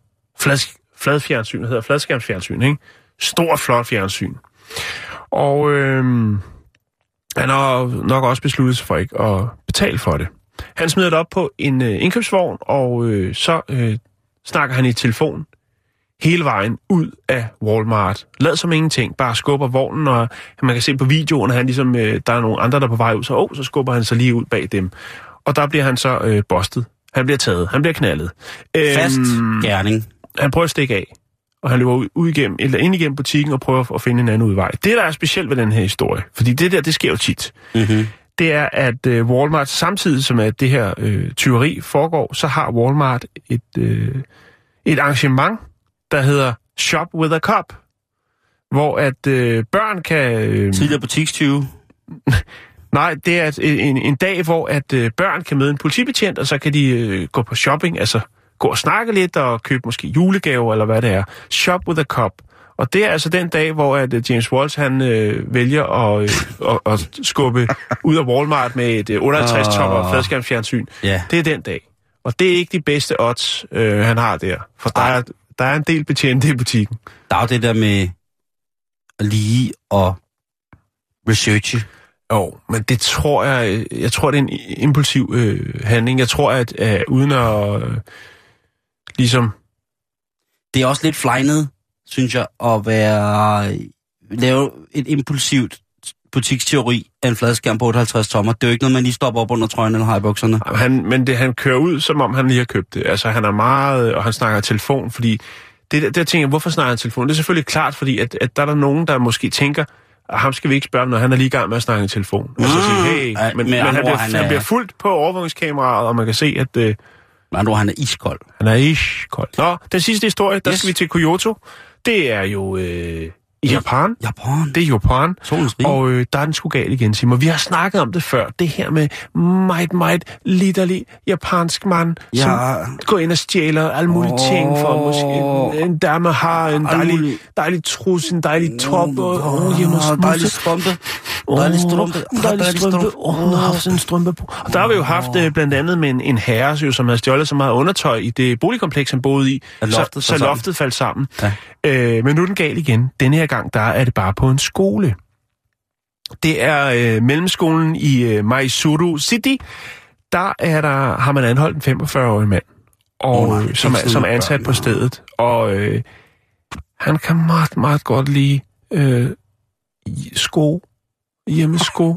flad, fladfjernsyn, det hedder fladskærmsfjernsyn, ikke? Stort, flot fjernsyn. Og øh, han har nok også besluttet sig for ikke at betale for det. Han smider det op på en øh, indkøbsvogn, og øh, så øh, snakker han i telefon hele vejen ud af Walmart. Lad som ingenting, bare skubber vognen, og man kan se på videoen, at han ligesom, øh, der er nogle andre, der er på vej ud, så, oh, så skubber han sig lige ud bag dem. Og der bliver han så øh, bustet. Han bliver taget, han bliver knaldet. Fast Øhm, gerning. Han prøver at stikke af, og han løber ud, ud igennem, eller ind igennem butikken og prøver at finde en anden udvej. Det, der er specielt ved den her historie, fordi det der, det sker jo tit, Mm-hmm. det er, at øh, Walmart, samtidig som at det her øh, tyveri foregår, så har Walmart et, øh, et arrangement, der hedder Shop with a Cop, hvor at øh, børn kan... Øh, Tidligere butikstyve. nej, det er en, en dag, hvor at øh, børn kan møde en politibetjent, og så kan de øh, gå på shopping, altså gå og snakke lidt og købe måske julegaver eller hvad det er. Shop with a Cop. Og det er altså den dag, hvor at øh, James Walsh han øh, vælger at, øh, at, at skubbe ud af Walmart med et øh, 58-tommer Åh. fladskærmsfjernsyn. Ja. Det er den dag. Og det er ikke de bedste odds, øh, han har der. For der er, der er en del betjente i butikken. Der er jo det der med at lige og researche. Jo, men det tror jeg, øh, jeg tror, det er en impulsiv øh, handling. Jeg tror, at øh, uden at øh, ligesom... Det er også lidt flegnet, synes jeg, at være, lave et impulsivt butiksteori af en fladskærm på 58 tommer. Det er jo ikke noget, man lige stopper op under trøjen eller har i bukserne. Han, men det, han kører ud, som om han lige har købt det. Altså, han er meget... Og han snakker telefon, fordi... Det, der, der tænker jeg, hvorfor snakker han telefon? Det er selvfølgelig klart, fordi at, at der er der nogen, der måske tænker, at ham skal vi ikke spørge, om, når han er lige i gang med at snakke i telefon. Altså Mm. sige, hey, Ej, men, med men han, bliver, han han, er- bliver fuldt på overvågningskameraet, og man kan se, at øh, andre han er iskold. han er ish kold. Nå, den sidste historie, der yes. skal vi til Kyoto. Det er jo øh, i Japan. Japan. Det er Japan. Solens rige. Og øh, der er den sgu galt igen, Simon. Vi har snakket om det før. Det her med meget, meget litterlig japansk mand, Ja. som går ind og stjæler alle mulige Åh. ting for måske en dame har en dejlig, dejlig trus, en dejlig top, og oh, hjemme Åh, dejlig strømpe. Dejlig strømpe. Oh, dejlig strømpe. Åh, hun har haft en strømpe på. Og der har vi jo haft øh, blandt andet med en, en herre, jo, som havde stjålet så meget undertøj i det boligkompleks, han boede i, At loftet så, så loftet faldt sammen. Ja. Øh, men nu er den gal igen. Denne her gang, der er det bare på en skole. Det er øh, mellemskolen i øh, Maizuru City. Der er der, har man anholdt en 45-årig mand, og, nej, oh, som, er, som er ansat børn, på stedet. Og øh, han kan meget, meget godt lide øh, sko, hjemmesko.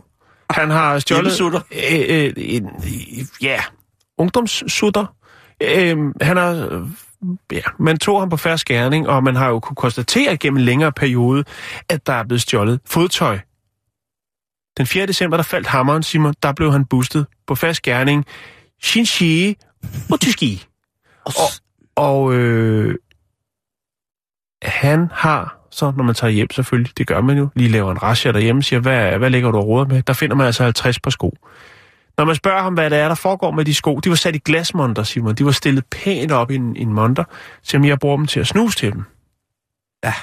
Han har stjålet øh, øh, en, ja, ungdomssutter. Øh, han har, ja, man tog ham på færre skærning, og man har jo kunne konstatere gennem en længere periode, at der er blevet stjålet fodtøj. Den 4. december, der faldt hammeren, Simon, der blev han boostet på fast gerning. Shinshi Otyski. Og, Og øh, han har, så når man tager hjem selvfølgelig, det gør man jo, lige laver en rasje derhjemme, siger, hvad, hvad lægger du og råder med? Der finder man altså 50 par sko. Når man spørger ham, hvad det er, der foregår med de sko, de var sat i glasmonter, Simon. De var stillet pænt op i en, i en monter, så jeg bruger dem til at snuse til dem. Ja.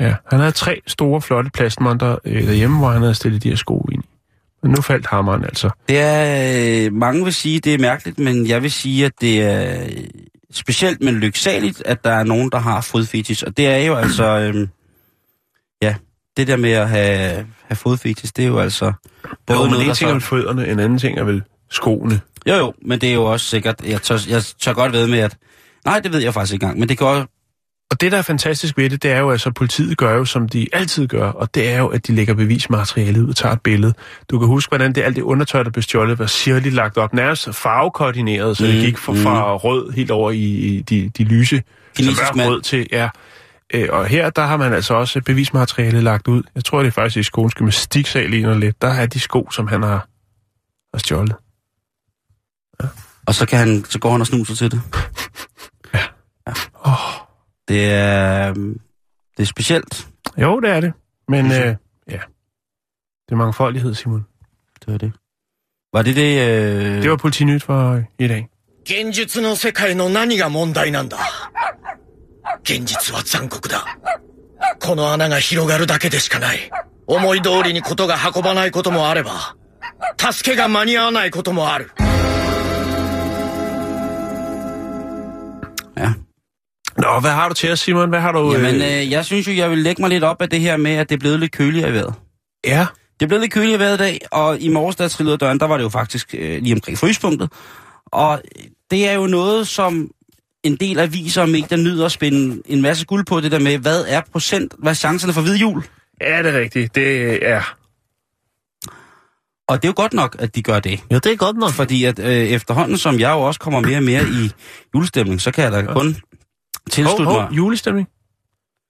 Ja, han havde tre store, flotte plastmonter øh, derhjemme, hvor han havde stillet de her sko ind i. Men nu faldt hammeren altså. Det er, øh, mange vil sige, det er mærkeligt, men jeg vil sige, at det er øh, specielt, men lyksaligt, at der er nogen, der har fodfetish. Og det er jo altså, ja, det der med at have, have fodfetish, det er jo altså både Jo, men noget, en ting er så... fødderne, en anden ting er vel skoene. Jo, jo, men det er jo også sikkert, jeg tør, jeg tør godt ved med, at nej, det ved jeg faktisk ikke engang, men det går Og det, der er fantastisk ved det, det er jo, at altså, politiet gør jo, som de altid gør, og det er jo, at de lægger bevismateriale ud og tager et billede. Du kan huske, hvordan det alt det undertøj, der blev stjålet, var sirligt lagt op, nærmest farvekoordineret, så mm, det Mm, gik fra, fra rød helt over i, i de, de lyse, Kinesisk så mand. rød til, ja. Øh, og her, der har man altså også bevismateriale lagt ud. Jeg tror, det er faktisk i skoens gymnastiksal ligner lidt. Der er de sko, som han har, har stjålet. Og så, kan han, så går han og snuser til det. Åh, Det er, øhm, det er specielt. Jo, det er det. Men Synes øh, jeg. ja, det er mangfoldighed, Simon. Det var det. Var det det... Øh... Det var politinyt for i dag. 現実の世界の何が問題なんだ 現実は残酷だ。この穴が広がるだけでしかない。思い通りにことが運ばないこともあれば、助けが間に合わないこともある。Ja. Nå, hvad har du til os, Simon? Hvad har du... Jamen, øh, jeg synes jo, jeg vil lægge mig lidt op af det her med, at det er blevet lidt køligere i vejret. ja. Det er blevet lidt køligere i vejret i dag, og i morges, da jeg trillede døren, der var det jo faktisk øh, lige omkring fryspunktet. Og det er jo noget, som en del aviser og medier nyder at spænde en masse guld på, det der med, hvad er procent, hvad er chancerne for hvid jul? Ja, det er rigtigt. Det er... Og det er jo godt nok, at de gør det. Ja, det er godt nok. Fordi at øh, efterhånden, som jeg jo også kommer mere og mere i julestemning, så kan jeg da kun Hov, tilslutte hov, mig. julestemning.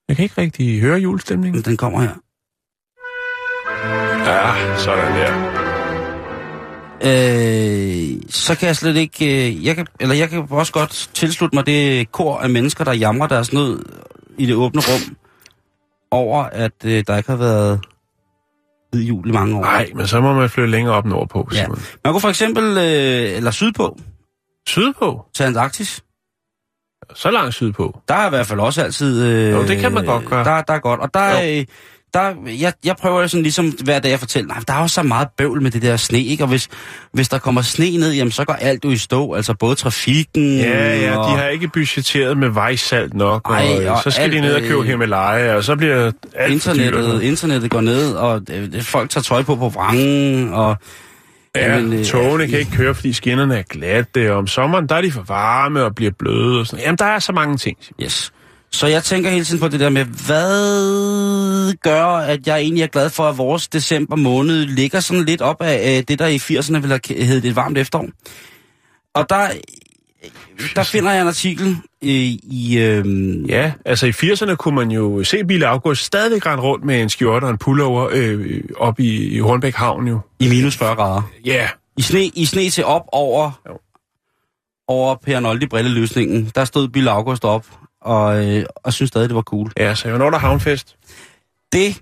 Jeg kan ikke rigtig høre julestemningen. Den kommer her. Ja, sådan der. Øh, så kan jeg slet ikke... Øh, jeg kan, eller jeg kan også godt tilslutte mig det kor af mennesker, der jamrer deres nød i det åbne rum over, at øh, der ikke har været hvid jul i mange år. Nej, men så må man flytte længere op nordpå, Ja. Man kunne for eksempel, øh, eller sydpå, Sydpå? til Antarktis. Så langt sydpå. Der er i hvert fald også altid... Øh, Jo, det kan man godt gøre. Der, der er godt. Og der, øh, der jeg, jeg prøver sådan ligesom hver dag at fortælle, nej, der er jo så meget bøvl med det der sne, ikke? Og hvis, hvis der kommer sne ned, jamen så går alt jo i stå. Altså både trafikken... Ja, ja, og, de har ikke budgetteret med vejsalt nok, Ej, og, øh, og så skal alt, de ned og købe øh, Himalaya, og så bliver alt. Internettet, internettet går ned, og øh, folk tager tøj på på vrangen, og... Ja, Jamen, øh, togene kan ikke køre, fordi skinnerne er glatte, og om sommeren der er de for varme og bliver bløde. Og sådan. Jamen, der er så mange ting. Yes. Så jeg tænker hele tiden på det der med, hvad gør, at jeg egentlig er glad for, at vores december måned ligger sådan lidt op af øh, det, der i 80'erne ville have heddet et varmt efterår. Og der, der finder jeg en artikel øh, i... Øh, Ja, altså i 80'erne kunne man jo se Bille August stadigvæk rende rundt med en skjorte og en pullover øh, op i, i Hornbæk Havn jo. i minus 40 grader. Ja, I sne, I sne til op over, Jo. over Per Noldi brilleløsningen. Der stod Bill August op, og, øh, og synes stadig, det var cool. ja, så hvornår er der havnfest? Det,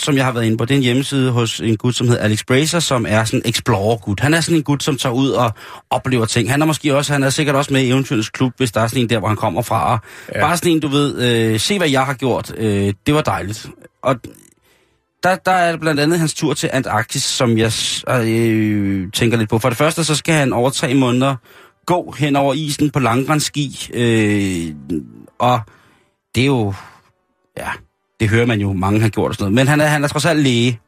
som jeg har været inde på, det er en hjemmeside hos en gut, som hedder Alex Bracer, som er sådan en explorer-gut. Han er sådan en gut, som tager ud og oplever ting. Han er måske også, han er sikkert også med i Eventyrets Klub, hvis der er sådan en der, hvor han kommer fra. Og Ja. Bare sådan en, du ved, øh, se hvad jeg har gjort. Øh, det var dejligt. Og der, der er blandt andet hans tur til Antarktis, som jeg øh, tænker lidt på. For det første, så skal han over tre måneder gå hen over isen på langrensski. Øh, og det er jo... Ja, det hører man jo, mange har gjort og sådan noget. Men han er, han er trods alt læge,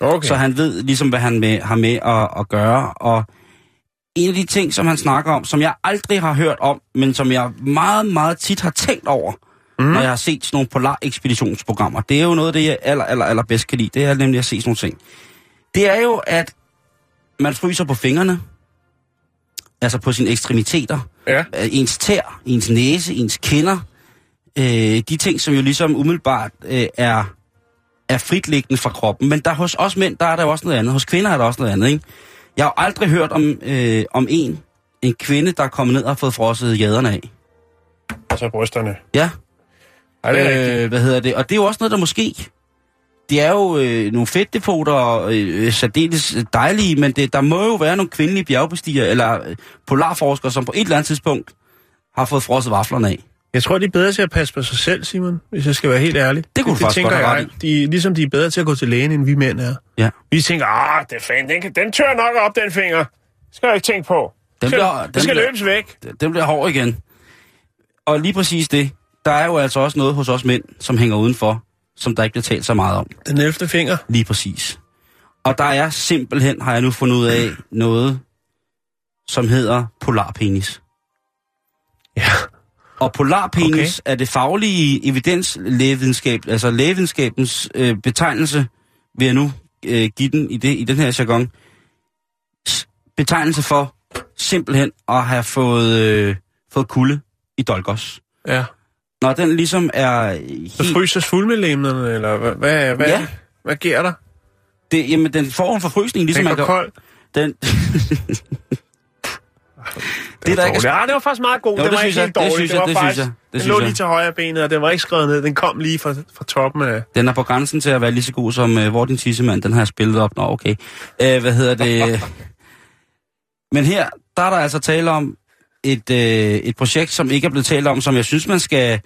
Okay. så han ved ligesom, hvad han med, har med at, at gøre. Og en af de ting, som han snakker om, som jeg aldrig har hørt om, men som jeg meget, meget tit har tænkt over, mm. når jeg har set sådan nogle polar-ekspeditionsprogrammer, det er jo noget af det, jeg aller, aller, aller bedst kan lide. Det er nemlig at se sådan nogle ting. Det er jo, at man fryser på fingrene, altså på sine ekstremiteter, Ja. øh, ens tær, ens næse, ens kinder, øh, de ting, som jo ligesom umiddelbart øh, er, er fritliggende fra kroppen. Men der hos os mænd, der er der jo også noget andet. Hos kvinder er der også noget andet, ikke? Jeg har jo aldrig hørt om, øh, om en, en kvinde, der er kommet ned og har fået frosset jæderne af. Altså brysterne. Ja, Ej, det er rigtigt. øh, hvad hedder det? Og det er jo også noget, der måske... Det er jo øh, nogle fedtdepoter, øh, særdeles dejlige, men det, der må jo være nogle kvindelige bjergbestiger eller øh, polarforskere, som på et eller andet tidspunkt har fået frosset vaflerne af. Jeg tror, de er bedre til at passe på sig selv, Simon, hvis jeg skal være helt ærlig. Det kunne du faktisk tænker godt jeg. De, ligesom de er bedre til at gå til lægen, end vi mænd er. Ja. Vi tænker, ah, det er fanden, den, kan, den tør nok op, den finger. Det skal jeg ikke tænke på. Den skal, bliver- det den skal bliver- løbes væk. Den bliver hård igen. Og lige præcis det, der er jo altså også noget hos os mænd, som hænger udenfor, som der ikke bliver talt så meget om. Den 11. finger. Lige præcis. Og der er simpelthen, har jeg nu fundet ud af, noget, som hedder polarpenis. Ja. Og polarpenis okay. er det faglige evidens lægevidenskab, altså lægevidenskabens øh, betegnelse, vil jeg nu øh, give den i, det, i den her jargon, betegnelse for simpelthen at have fået, øh, fået kulde i dolgos. Ja. Når den ligesom er Så helt... fryser fuldmelemnerne, eller hvad, hvad, hvad, Ja. hvad ger der? Det, jamen, den får en forfrysning, ligesom Den kan... kold. Den, Det er der ikke... Ja, det var faktisk meget god. Jo, det det var synes ikke helt det dårligt. synes jeg, var det synes faktisk, jeg, det den synes lå lige til højre benet, og den var ikke skrevet ned. Den kom lige fra, fra toppen af... Den er på grænsen til at være lige så god som øh, Hvor er din tissemand. Den har jeg spillet op. Nå, okay. Øh, hvad hedder det? Men her, der er der altså tale om et, øh, et projekt, som ikke er blevet talt om, som jeg synes, man skal,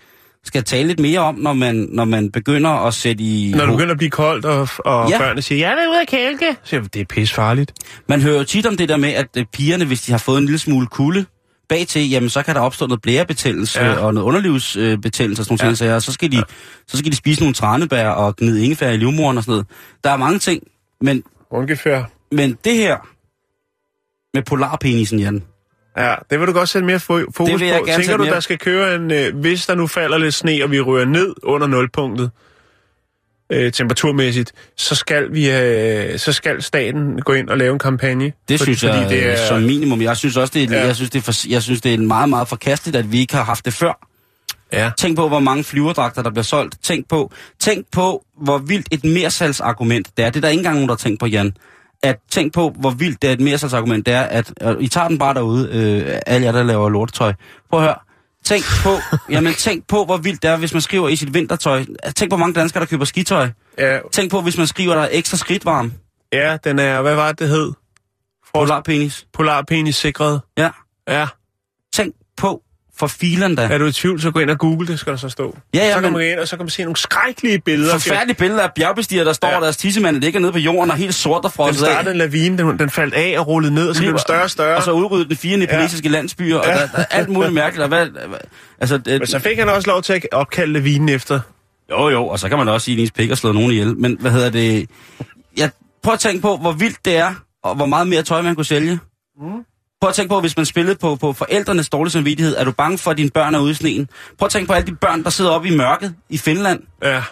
skal tale lidt mere om, når man, når man begynder at sætte i... Når det begynder at blive koldt, og, og Ja. ja. børnene siger, jeg vil ud af kælke. Så jeg, det er pis farligt. Man hører jo tit om det der med, at øh, pigerne, hvis de har fået en lille smule kulde bag til, jamen så kan der opstå noget blærebetændelse ja. Ja. og noget underlivsbetændelse og sådan nogle Ja. ting, så, ja, så, skal de, så skal de spise nogle tranebær og gnide ingefær i livmoren og sådan noget. Der er mange ting, men, Ungefær. men det her med polarpenisen, Jan, Ja, det vil du godt sætte mere fo- fokus jeg på. Tænker du, mere- der skal køre en... Øh, hvis der nu falder lidt sne, og vi rører ned under nulpunktet, øh, temperaturmæssigt, så skal vi øh, så skal staten gå ind og lave en kampagne. Det fordi, synes jeg fordi det er, som minimum. Jeg synes også, det er, ja. Ja. jeg synes, det er, for, jeg synes, det er meget, meget forkasteligt, at vi ikke har haft det før. Ja. Tænk på, hvor mange flyverdragter, der bliver solgt. Tænk på, tænk på hvor vildt et mersalgsargument det er. Det er der ikke engang nogen, der har tænkt på, Jan. At tænk på, hvor vildt det er et mersalgsargument det er, at I tager den bare derude, øh, alle jer, der laver lortetøj. Prøv at høre. Tænk på, jamen, tænk på, hvor vildt det er, hvis man skriver i sit vintertøj. Tænk på, hvor mange danskere, der køber skitøj. Ja, Tænk på, hvis man skriver, der er ekstra skridtvarm. ja, den er... Hvad var det, det hed? Polarpenis. Polarpenis sikret. Ja. Ja. Tænk på, for filen da. Er du i tvivl, så gå ind og google det, skal der så stå. Ja, ja, så kan man ind, og så kan man se nogle skrækkelige billeder. Forfærdelige billeder af bjergbestiger, der står, ja. Og deres tissemand ligger nede på jorden og helt sort og Den frosset af. startede en lavine, den, den faldt af og rullede ned, og så blev den større og større. Og så udryddede den fire nepalesiske ja. landsbyer, og Ja. der, der, er alt muligt mærkeligt. Og hvad, altså, det, Men så fik han også lov til at opkalde lavinen efter. Jo, jo, og så kan man også sige, at ens pik har slået nogen ihjel. Men hvad hedder det? Jeg prøv at tænke på, hvor vildt det er, og hvor meget mere tøj man kunne sælge. Mm. Prøv at tænke på, hvis man spillede på, på forældrenes dårlige samvittighed, er du bange for, at dine børn er ude i sneen? Prøv at tænke på alle de børn, der sidder oppe i mørket i Finland. Ja.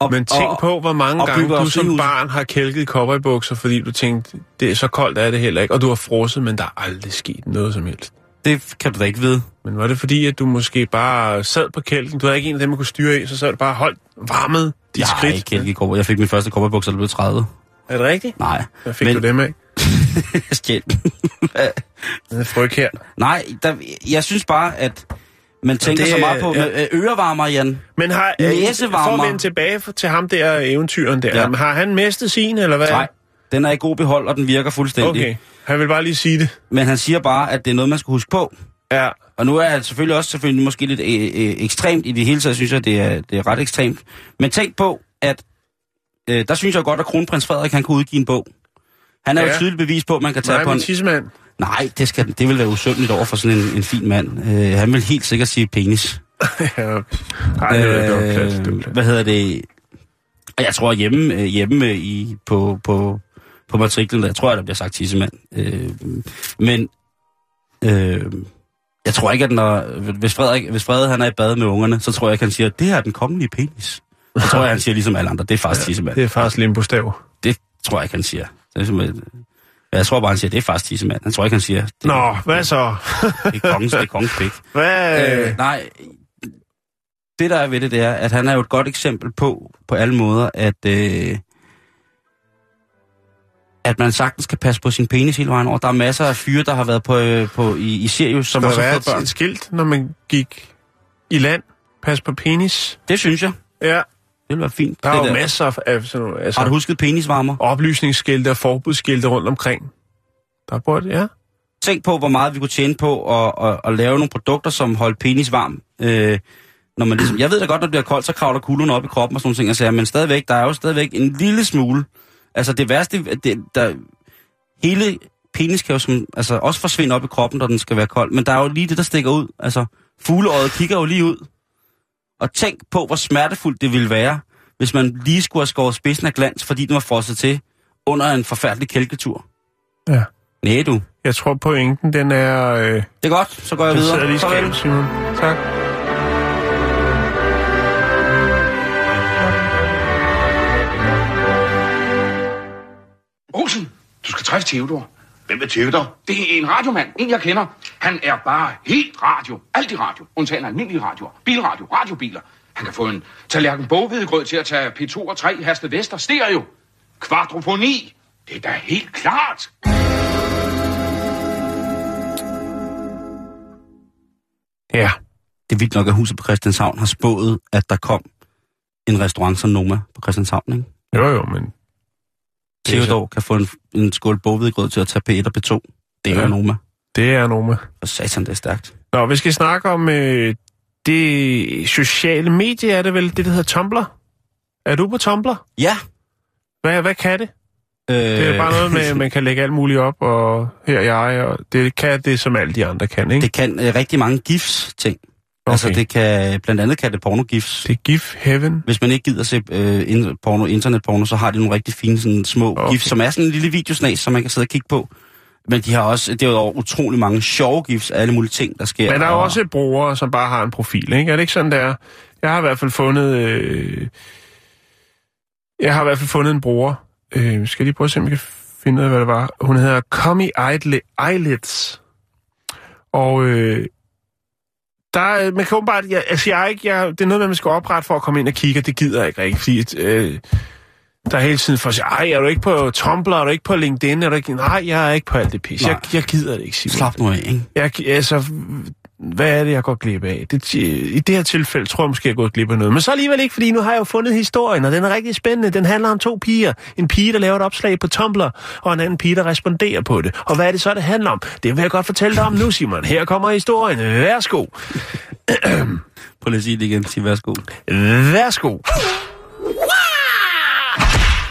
Og, Men tænk og, på, hvor mange gange du som barn har kælket i cowboybukser, fordi du tænkte, det er så koldt er det heller ikke, og du har frosset, men der er aldrig sket noget som helst. Det kan du da ikke vide. Men var det fordi, at du måske bare sad på kælken? Du havde ikke en af dem, man kunne styre i, så sad du bare holdt varmet dit Jeg har skridt. ikke kælke i cowboy. Jeg fik min første cowboybukser, der blev 30. Er det rigtigt? Nej. Hvad fik Men... du dem af? Stjæl. Fryg her. Nej, der, jeg synes bare, at man tænker det så meget på ja. ja. ørevarmer, Jan. Men har, øh, Næsevarmer. for at vende tilbage til ham der eventyren der, Ja. ja. har han mistet sin, eller hvad? Nej, den er i god behold, og den virker fuldstændig. Okay, han vil bare lige sige det. Men han siger bare, at det er noget, man skal huske på. Ja, Og nu er det selvfølgelig også selvfølgelig måske lidt øh, øh, ekstremt. I det hele taget synes jeg, det er, det er ret ekstremt. Men tænk på, at øh, der synes jeg godt, at kronprins Frederik han kunne udgive en bog. Han er ja. jo Ja. tydeligt bevis på, at man kan tage nej, på en... tissemand. Nej, det, skal, det vil være usømmeligt over for sådan en, en fin mand. Øh, han vil helt sikkert sige penis. ja. Ej, det var- det var plat, det var plat. hvad hedder det? Jeg tror hjemme, øh, hjemme øh, i, på, på, på matriklen, der tror jeg, der bliver sagt tissemand. Øh, men øh, jeg tror ikke, at når, hvis, Frederik, hvis Frederik han er i bad med ungerne, så tror jeg ikke, han siger, det her er den kongelige penis. Så tror jeg, han siger ligesom alle andre, det er faktisk tissemand. Det er faktisk limbo-stav. Det tror jeg ikke, han siger. Det er simpelthen, jeg tror bare, han siger, det er faktisk tissemand. Han tror ikke, han siger, det, Nå, hvad så? det er kongens, det er kongens pik. Hvad? Øh, nej, det der er ved det, det er, at han er jo et godt eksempel på, på alle måder, at, øh, at man sagtens kan passe på sin penis hele vejen over. Der er masser af fyre, der har været på, øh, på i, i Sirius, som der har være fået børn. et, skilt, når man gik i land? Pas på penis. Det synes jeg. Ja, ville være fint. der er jo der. masser af- af sådan nogle, altså, Har du husket penisvarmer? oplysningsskilte og forbudsskilte rundt omkring. Der burde, ja. Tænk på, hvor meget vi kunne tjene på at, at, at lave nogle produkter, som holdt penis varm. Øh, når man ligesom, jeg ved da godt, når det bliver koldt, så kravler kuglerne op i kroppen og sådan nogle ting. Altså, men stadigvæk, der er jo stadigvæk en lille smule. Altså det værste, det, der, hele penis kan jo som, altså, også forsvinde op i kroppen, når den skal være kold. Men der er jo lige det, der stikker ud. Altså, fugleøjet kigger jo lige ud. Og tænk på, hvor smertefuldt det ville være, hvis man lige skulle have skåret spidsen af glans, fordi den var frosset til under en forfærdelig kælketur. Ja. Nej, du. Jeg tror pointen, den er... Øh, Det er godt, så går jeg den videre. sidder lige i skabet, Simon. Tak. Olsen, du skal træffe Theodor. Hvem er Theodor? Det er en radiomand, en jeg kender. Han er bare helt radio. Alt i radio. Undtagen almindelige radioer. Bilradio, radiobiler. Han kan få en tallerken bogvedegrød til at tage P2 og 3 Herste Vester stereo. Kvadrofoni. Det er da helt klart. Ja. Det er vildt nok, at huset på Christianshavn har spået, at der kom en restaurant som Noma på Christianshavn, ikke? Jo, jo, men... Theodor kan få en, en skål bogvedgrød til at tage P1 og P2. Det er Ja. Noma. Det er Noma. Og satan, det er stærkt. Nå, vi skal snakke om øh, det sociale medie, er det vel det, der hedder Tumblr? Er du på Tumblr? Ja. Hvad, hvad kan det? Øh, Det er bare noget med, at man kan lægge alt muligt op, og her er jeg, og det kan det, som alle de andre kan, ikke? Det kan øh, rigtig mange GIFs-ting. Okay. Altså, det kan, blandt andet kan det porno-GIFs. Det er GIF Heaven. Hvis man ikke gider se øh, in, porno, internetporno, så har de nogle rigtig fine sådan, små okay. GIFs, som er sådan en lille videosnas, som man kan sidde og kigge på. Men de har også derudover utrolig mange sjove GIFs af alle mulige ting, der sker. Men der er og- også brugere, som bare har en profil, ikke? Er det ikke sådan, der? Jeg har i hvert fald fundet... Øh... Jeg har i hvert fald fundet en bruger. Øh, skal lige prøve at se, om jeg kan finde ud af, hvad det var. Hun hedder Eyeli- Eyelids. Og øh, der, er- man kan åbenbart... Jeg, altså, jeg er ikke... Jeg, det er noget, man skal oprette for at komme ind og kigge, og det gider jeg ikke rigtig, fordi... Øh, der er hele tiden for at sige, ej, er du ikke på Tumblr, er du ikke på LinkedIn, er du ikke... Nej, jeg er ikke på alt det pis. Jeg, jeg gider det ikke, Simon. Slap nu af, ikke? Jeg, altså, hvad er det, jeg går glip af? Det, I det her tilfælde tror jeg måske, jeg er gået glip af noget. Men så alligevel ikke, fordi nu har jeg jo fundet historien, og den er rigtig spændende. Den handler om to piger. En pige, der laver et opslag på Tumblr, og en anden pige, der responderer på det. Og hvad er det så, det handler om? Det vil jeg godt fortælle dig om nu, Simon. Her kommer historien. Værsgo. Prøv lige at sige det igen. Sig værsgo. Værsgo.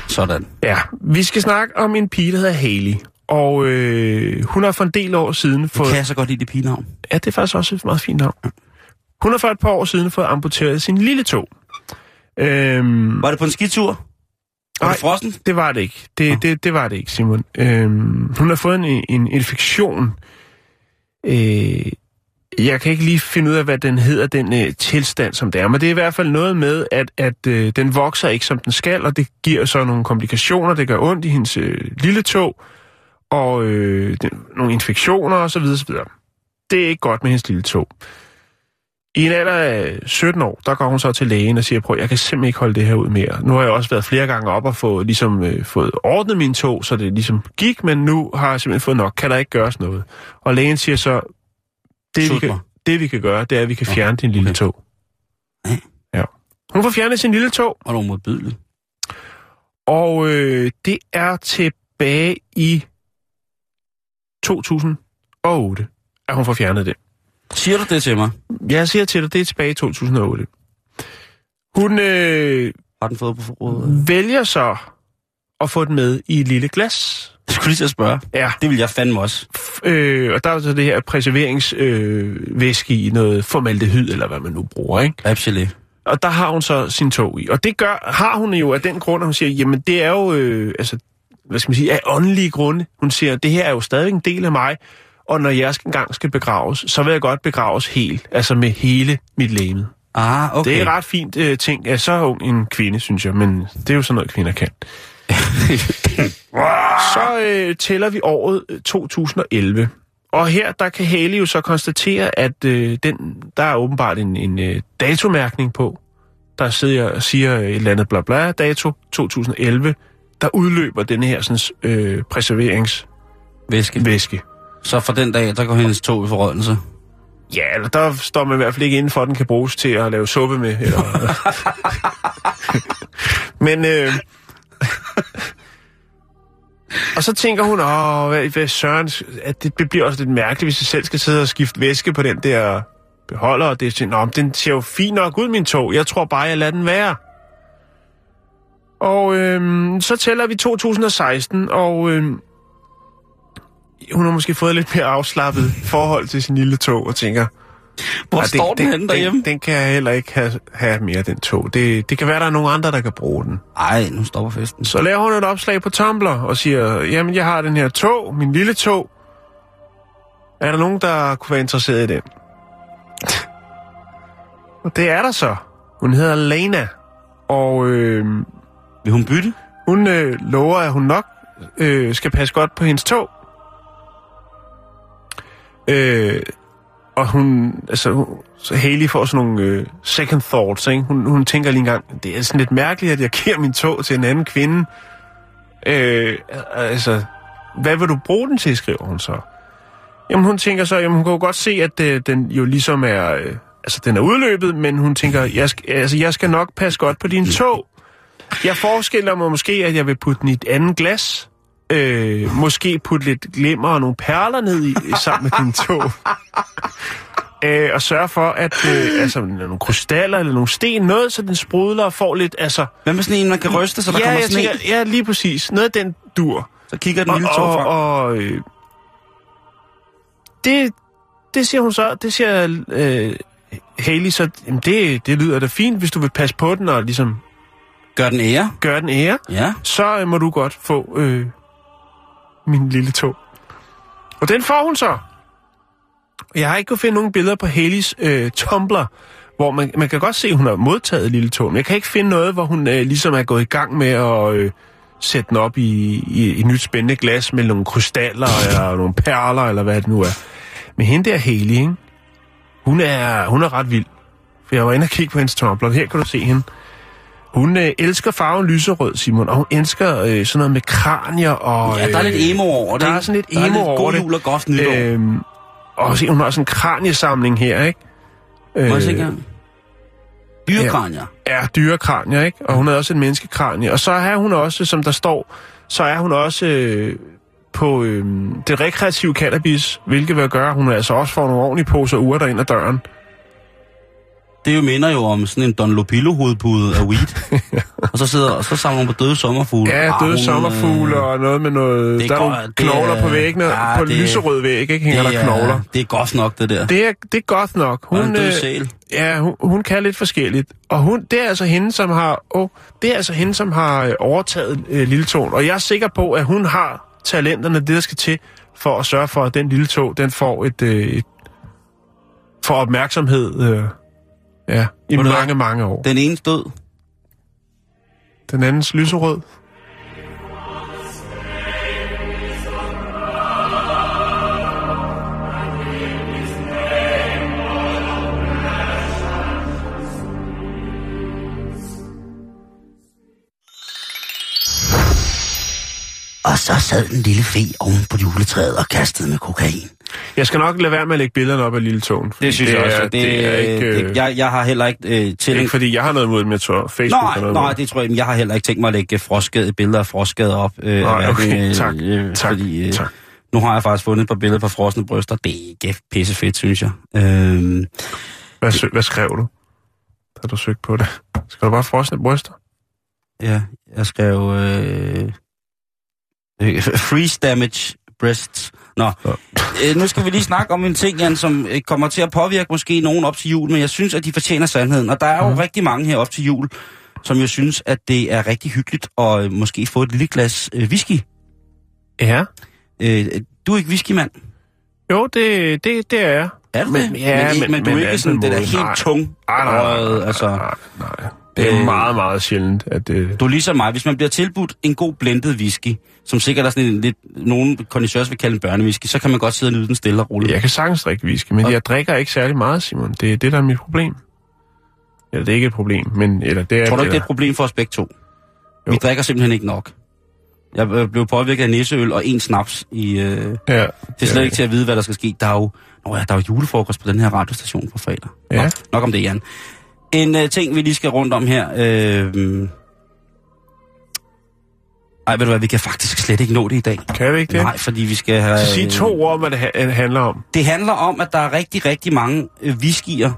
Sådan. Ja, vi skal snakke om en pige, der hedder Haley. Og øh, hun har for en del år siden Det fået... kan jeg så godt lide det pigenavn. Ja, det er faktisk også et meget fint navn. Hun har for et par år siden fået amputeret sin lille tog. Øhm, Var det på en skitur? Var Nej. det frossen? det var det ikke. Det, det, det var det ikke, Simon. Øhm, hun har fået en, en infektion. Øh, jeg kan ikke lige finde ud af, hvad den hedder, den øh, tilstand, som det er. Men det er i hvert fald noget med, at, at øh, den vokser ikke, som den skal, og det giver så nogle komplikationer. Det gør ondt i hendes øh, lille tog, og øh, nogle infektioner osv. osv. Det er ikke godt med hendes lille tog. I en alder af 17 år, der går hun så til lægen og siger, prøv, jeg kan simpelthen ikke holde det her ud mere. Nu har jeg også været flere gange op og få, ligesom, øh, fået ordnet min tog, så det ligesom gik, men nu har jeg simpelthen fået nok. Kan der ikke gøres noget? Og lægen siger så, det vi, kan, det vi kan gøre, det er, at vi kan fjerne din lille tog. Ja. Hun får fjernet sin lille tog, Og nogle modbydeligt. og øh, det er tilbage i 2008, at hun får fjernet det. Siger du det til mig? Jeg siger til dig, det er tilbage i 2008. Hun øh, Har den fået på forrådet? vælger så at få den med i et lille glas. Jeg skulle lige til at spørge. Ja. Det vil jeg fandme også. Øh, og der er så det her preserveringsvæske øh, i noget formaldehyd, eller hvad man nu bruger, ikke? Absolut. Og der har hun så sin tog i. Og det gør, har hun jo af den grund, at hun siger, jamen det er jo, øh, altså, hvad skal man sige, af åndelige grunde. Hun siger, det her er jo stadig en del af mig, og når jeg engang skal begraves, så vil jeg godt begraves helt, altså med hele mit læme. Ah, okay. Det er ret fint øh, ting af så ung en kvinde, synes jeg, men det er jo sådan noget, kvinder kan. så øh, tæller vi året øh, 2011. Og her, der kan Haley jo så konstatere, at øh, den, der er åbenbart en, en øh, datomærkning på. Der sidder, siger et eller andet bla bla dato 2011, der udløber den her sådan, øh, preserveringsvæske. Væske. Så fra den dag, der går hendes tog i forrådnelse. Ja, eller der står man i hvert fald ikke inden for, at den kan bruges til at lave suppe med. Eller... Men, øh... og så tænker hun, åh, hvad, hvad søren, at det bliver også lidt mærkeligt, hvis jeg selv skal sidde og skifte væske på den der beholder, og det er sådan, den ser jo fint nok ud, min tog. Jeg tror bare, jeg lader den være. Og øhm, så tæller vi 2016, og øhm, hun har måske fået lidt mere afslappet forhold til sin lille tog, og tænker, Hvor "Ej, står den henne derhjemme? Den, den kan jeg heller ikke have, have mere, den tog. Det, det kan være, der er nogle andre, der kan bruge den. Ej, nu stopper festen. Så laver hun et opslag på Tumblr og siger, jamen, jeg har den her tog, min lille tog. Er der nogen, der kunne være interesseret i den? og det er der så. Hun hedder Lena, og øh, Vil hun bytte? hun øh, lover, at hun nok øh, skal passe godt på hendes tog. Øh, og hun, altså, hun, så Haley får sådan nogle øh, second thoughts, ikke? Hun, hun tænker lige engang, det er sådan lidt mærkeligt, at jeg giver min tog til en anden kvinde. Øh, altså, hvad vil du bruge den til, skriver hun så. Jamen hun tænker så, jamen hun kan jo godt se, at øh, den jo ligesom er, øh, altså den er udløbet, men hun tænker, jeg skal, altså jeg skal nok passe godt på dine tog. Jeg forestiller mig måske, at jeg vil putte den i et andet glas. Øh, måske putte lidt glimmer og nogle perler ned i, sammen med dine tog. Øh, og sørge for, at øh, altså, nogle krystaller eller nogle sten, noget, så den sprudler og får lidt, altså... Hvad med sådan en, man kan ryste, så der ja, kommer jeg sne? tænker, ja, lige præcis. Noget af den dur. Så kigger den lille og, tog og, frem. og øh, det, det siger hun så, det siger øh, Haley så, jamen det, det lyder da fint, hvis du vil passe på den og ligesom Gør den ære? gøre den ære, Ja. så øh, må du godt få øh, min lille tog. Og den får hun så. Jeg har ikke kunnet finde nogen billeder på Haleys øh, Tumblr, hvor man, man kan godt se, at hun har modtaget lille tog, men jeg kan ikke finde noget, hvor hun øh, ligesom er gået i gang med at øh, sætte den op i, i, i et nyt spændende glas med nogle krystaller eller nogle perler, eller hvad det nu er. Men hende der Haley, ikke? Hun, er, hun er ret vild. For jeg var inde og kigge på hendes Tumblr, her kan du se hende. Hun øh, elsker farven lyserød, Simon, og hun elsker øh, sådan noget med kranier og... Ja, der er lidt emo over det. Der er sådan lidt der emo lidt over god det. jul og godt nytår. Øh, Øhm, og se, hun har sådan en kraniesamling her, ikke? Øh, Må jeg se engang? Dyrekranier. Ja, dyrekranier, ikke? Og hun er også en menneskekranie. Og så er hun også, som der står, så er hun også øh, på øh, det rekreative cannabis, hvilket vil gøre, at hun altså også får nogle ordentlige poser urter ind ad døren. Det jo minder jo om sådan en Don Lopillo hovedpude af weed. og så sidder og så samler hun på døde sommerfugle. Ja, Ah, døde sommerfugle øh, og noget med noget... det Der er nogle knogler er- på væggene, ja, på det- lyserød væg, ikke? Hænger det der er- knogler. Det er godt nok, det der. Det er, det er godt nok. Hun, Hun, en død øh, sæl. Ja, hun, hun kan lidt forskelligt. Og hun, det er altså hende, som har, oh, det er altså hende, som har øh, overtaget øh, Lille Tog. Og jeg er sikker på, at hun har talenterne, det der skal til, for at sørge for, at den lille tog, den får et, øh, et får opmærksomhed øh, ja, i du mange, mange år. Den ene død. Den andens lyserød. Og så sad den lille fe oven på juletræet og kastede med kokain. Jeg skal nok lade være med at lægge billederne op af lille togen. fordi er, det, det er ikke, øh, det, jeg, jeg har heller ikke øh, det er til... ikke fordi, jeg har noget imod det med tør. Facebook har Nej, noget nej, imod. det tror jeg, jeg har heller ikke tænkt mig at lægge frostskade, billeder af frostskade op. Øh, Nej, okay, hverken, tak, tak, fordi, øh, tak. Nu har jeg faktisk fundet et par billeder på frosne bryster. Det er ikke pissefedt, synes jeg. Øh, Hvad, sø- hvad skrev du, da du søgte på det? Skal du bare frosne bryster? ja, jeg skrev... Øh, øh, freeze damage breasts. Nå, øh, nu skal vi lige snakke om en ting, Jan, som øh, kommer til at påvirke måske nogen op til jul, men jeg synes, at de fortjener sandheden. Og der er jo Mhm. rigtig mange her op til jul, som jo synes, at det er rigtig hyggeligt at øh, måske få et lille glas øh, whisky. Ja. Øh, du er ikke whiskymand. Jo, det, det, det er jeg. Er du Men- det? ja, men, men- men, du er men ikke altså sådan, det der helt tung. Ej, nej, nej, nej, altså, nej, nej. Det er Øh, meget, meget sjældent, at det... Du er ligesom mig. Hvis man bliver tilbudt en god blendet whisky, som sikkert er sådan en lidt, nogen connoisseurs vil kalde en børnewhisky, så kan man godt sidde og nyde den stille og roligt. Jeg kan sagtens drikke whisky, men Og- jeg drikker ikke særlig meget, Simon. Det er det, der er mit problem. Eller det er ikke et problem, men... Eller det er, Tror du ikke, det er et problem for os begge to? Jo. Vi drikker simpelthen ikke nok. Jeg øh, blev påvirket af nisseøl og en snaps i... Øh, det Ja, er slet ja. ikke til at vide, hvad der skal ske. Der er jo, Nå ja, der er jo julefrokost på den her radiostation på fredag. Nå, Ja. nok om det, Jan. En øh, ting, vi lige skal rundt om her. Øh, ej, ved du hvad, vi kan faktisk slet ikke nå det i dag. Kan vi ikke det? Nej, fordi vi skal have... Så sig to ord hvad det ha- handler om. Det handler om, at der er rigtig, rigtig mange øh, whiskyer,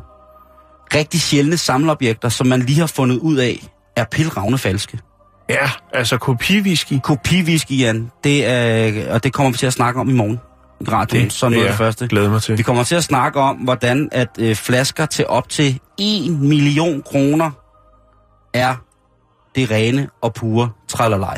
rigtig sjældne samleobjekter, som man lige har fundet ud af, er pilravne falske. Ja, altså kopi-whisky. Kopi-whisky, Jan, det er, og det kommer vi til at snakke om i morgen i radioen, Det som noget af det første. glæder mig til. Vi kommer til at snakke om, hvordan at øh, flasker til op til 1 million kroner er det rene og pure tralalej.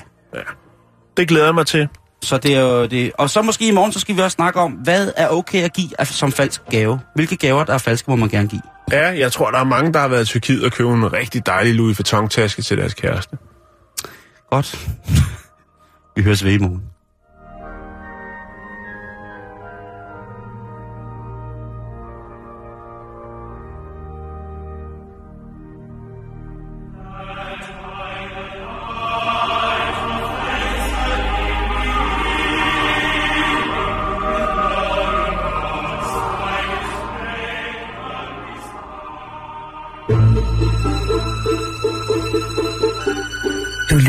Det glæder jeg mig til. Så det er jo det. Og så måske i morgen, så skal vi også snakke om, hvad er okay at give som falsk gave. Hvilke gaver, der er falske, må man gerne give. Ja, jeg tror, der er mange, der har været i Tyrkiet og købt en rigtig dejlig Louis Vuitton-taske til deres kæreste. Godt. vi høres ved i morgen.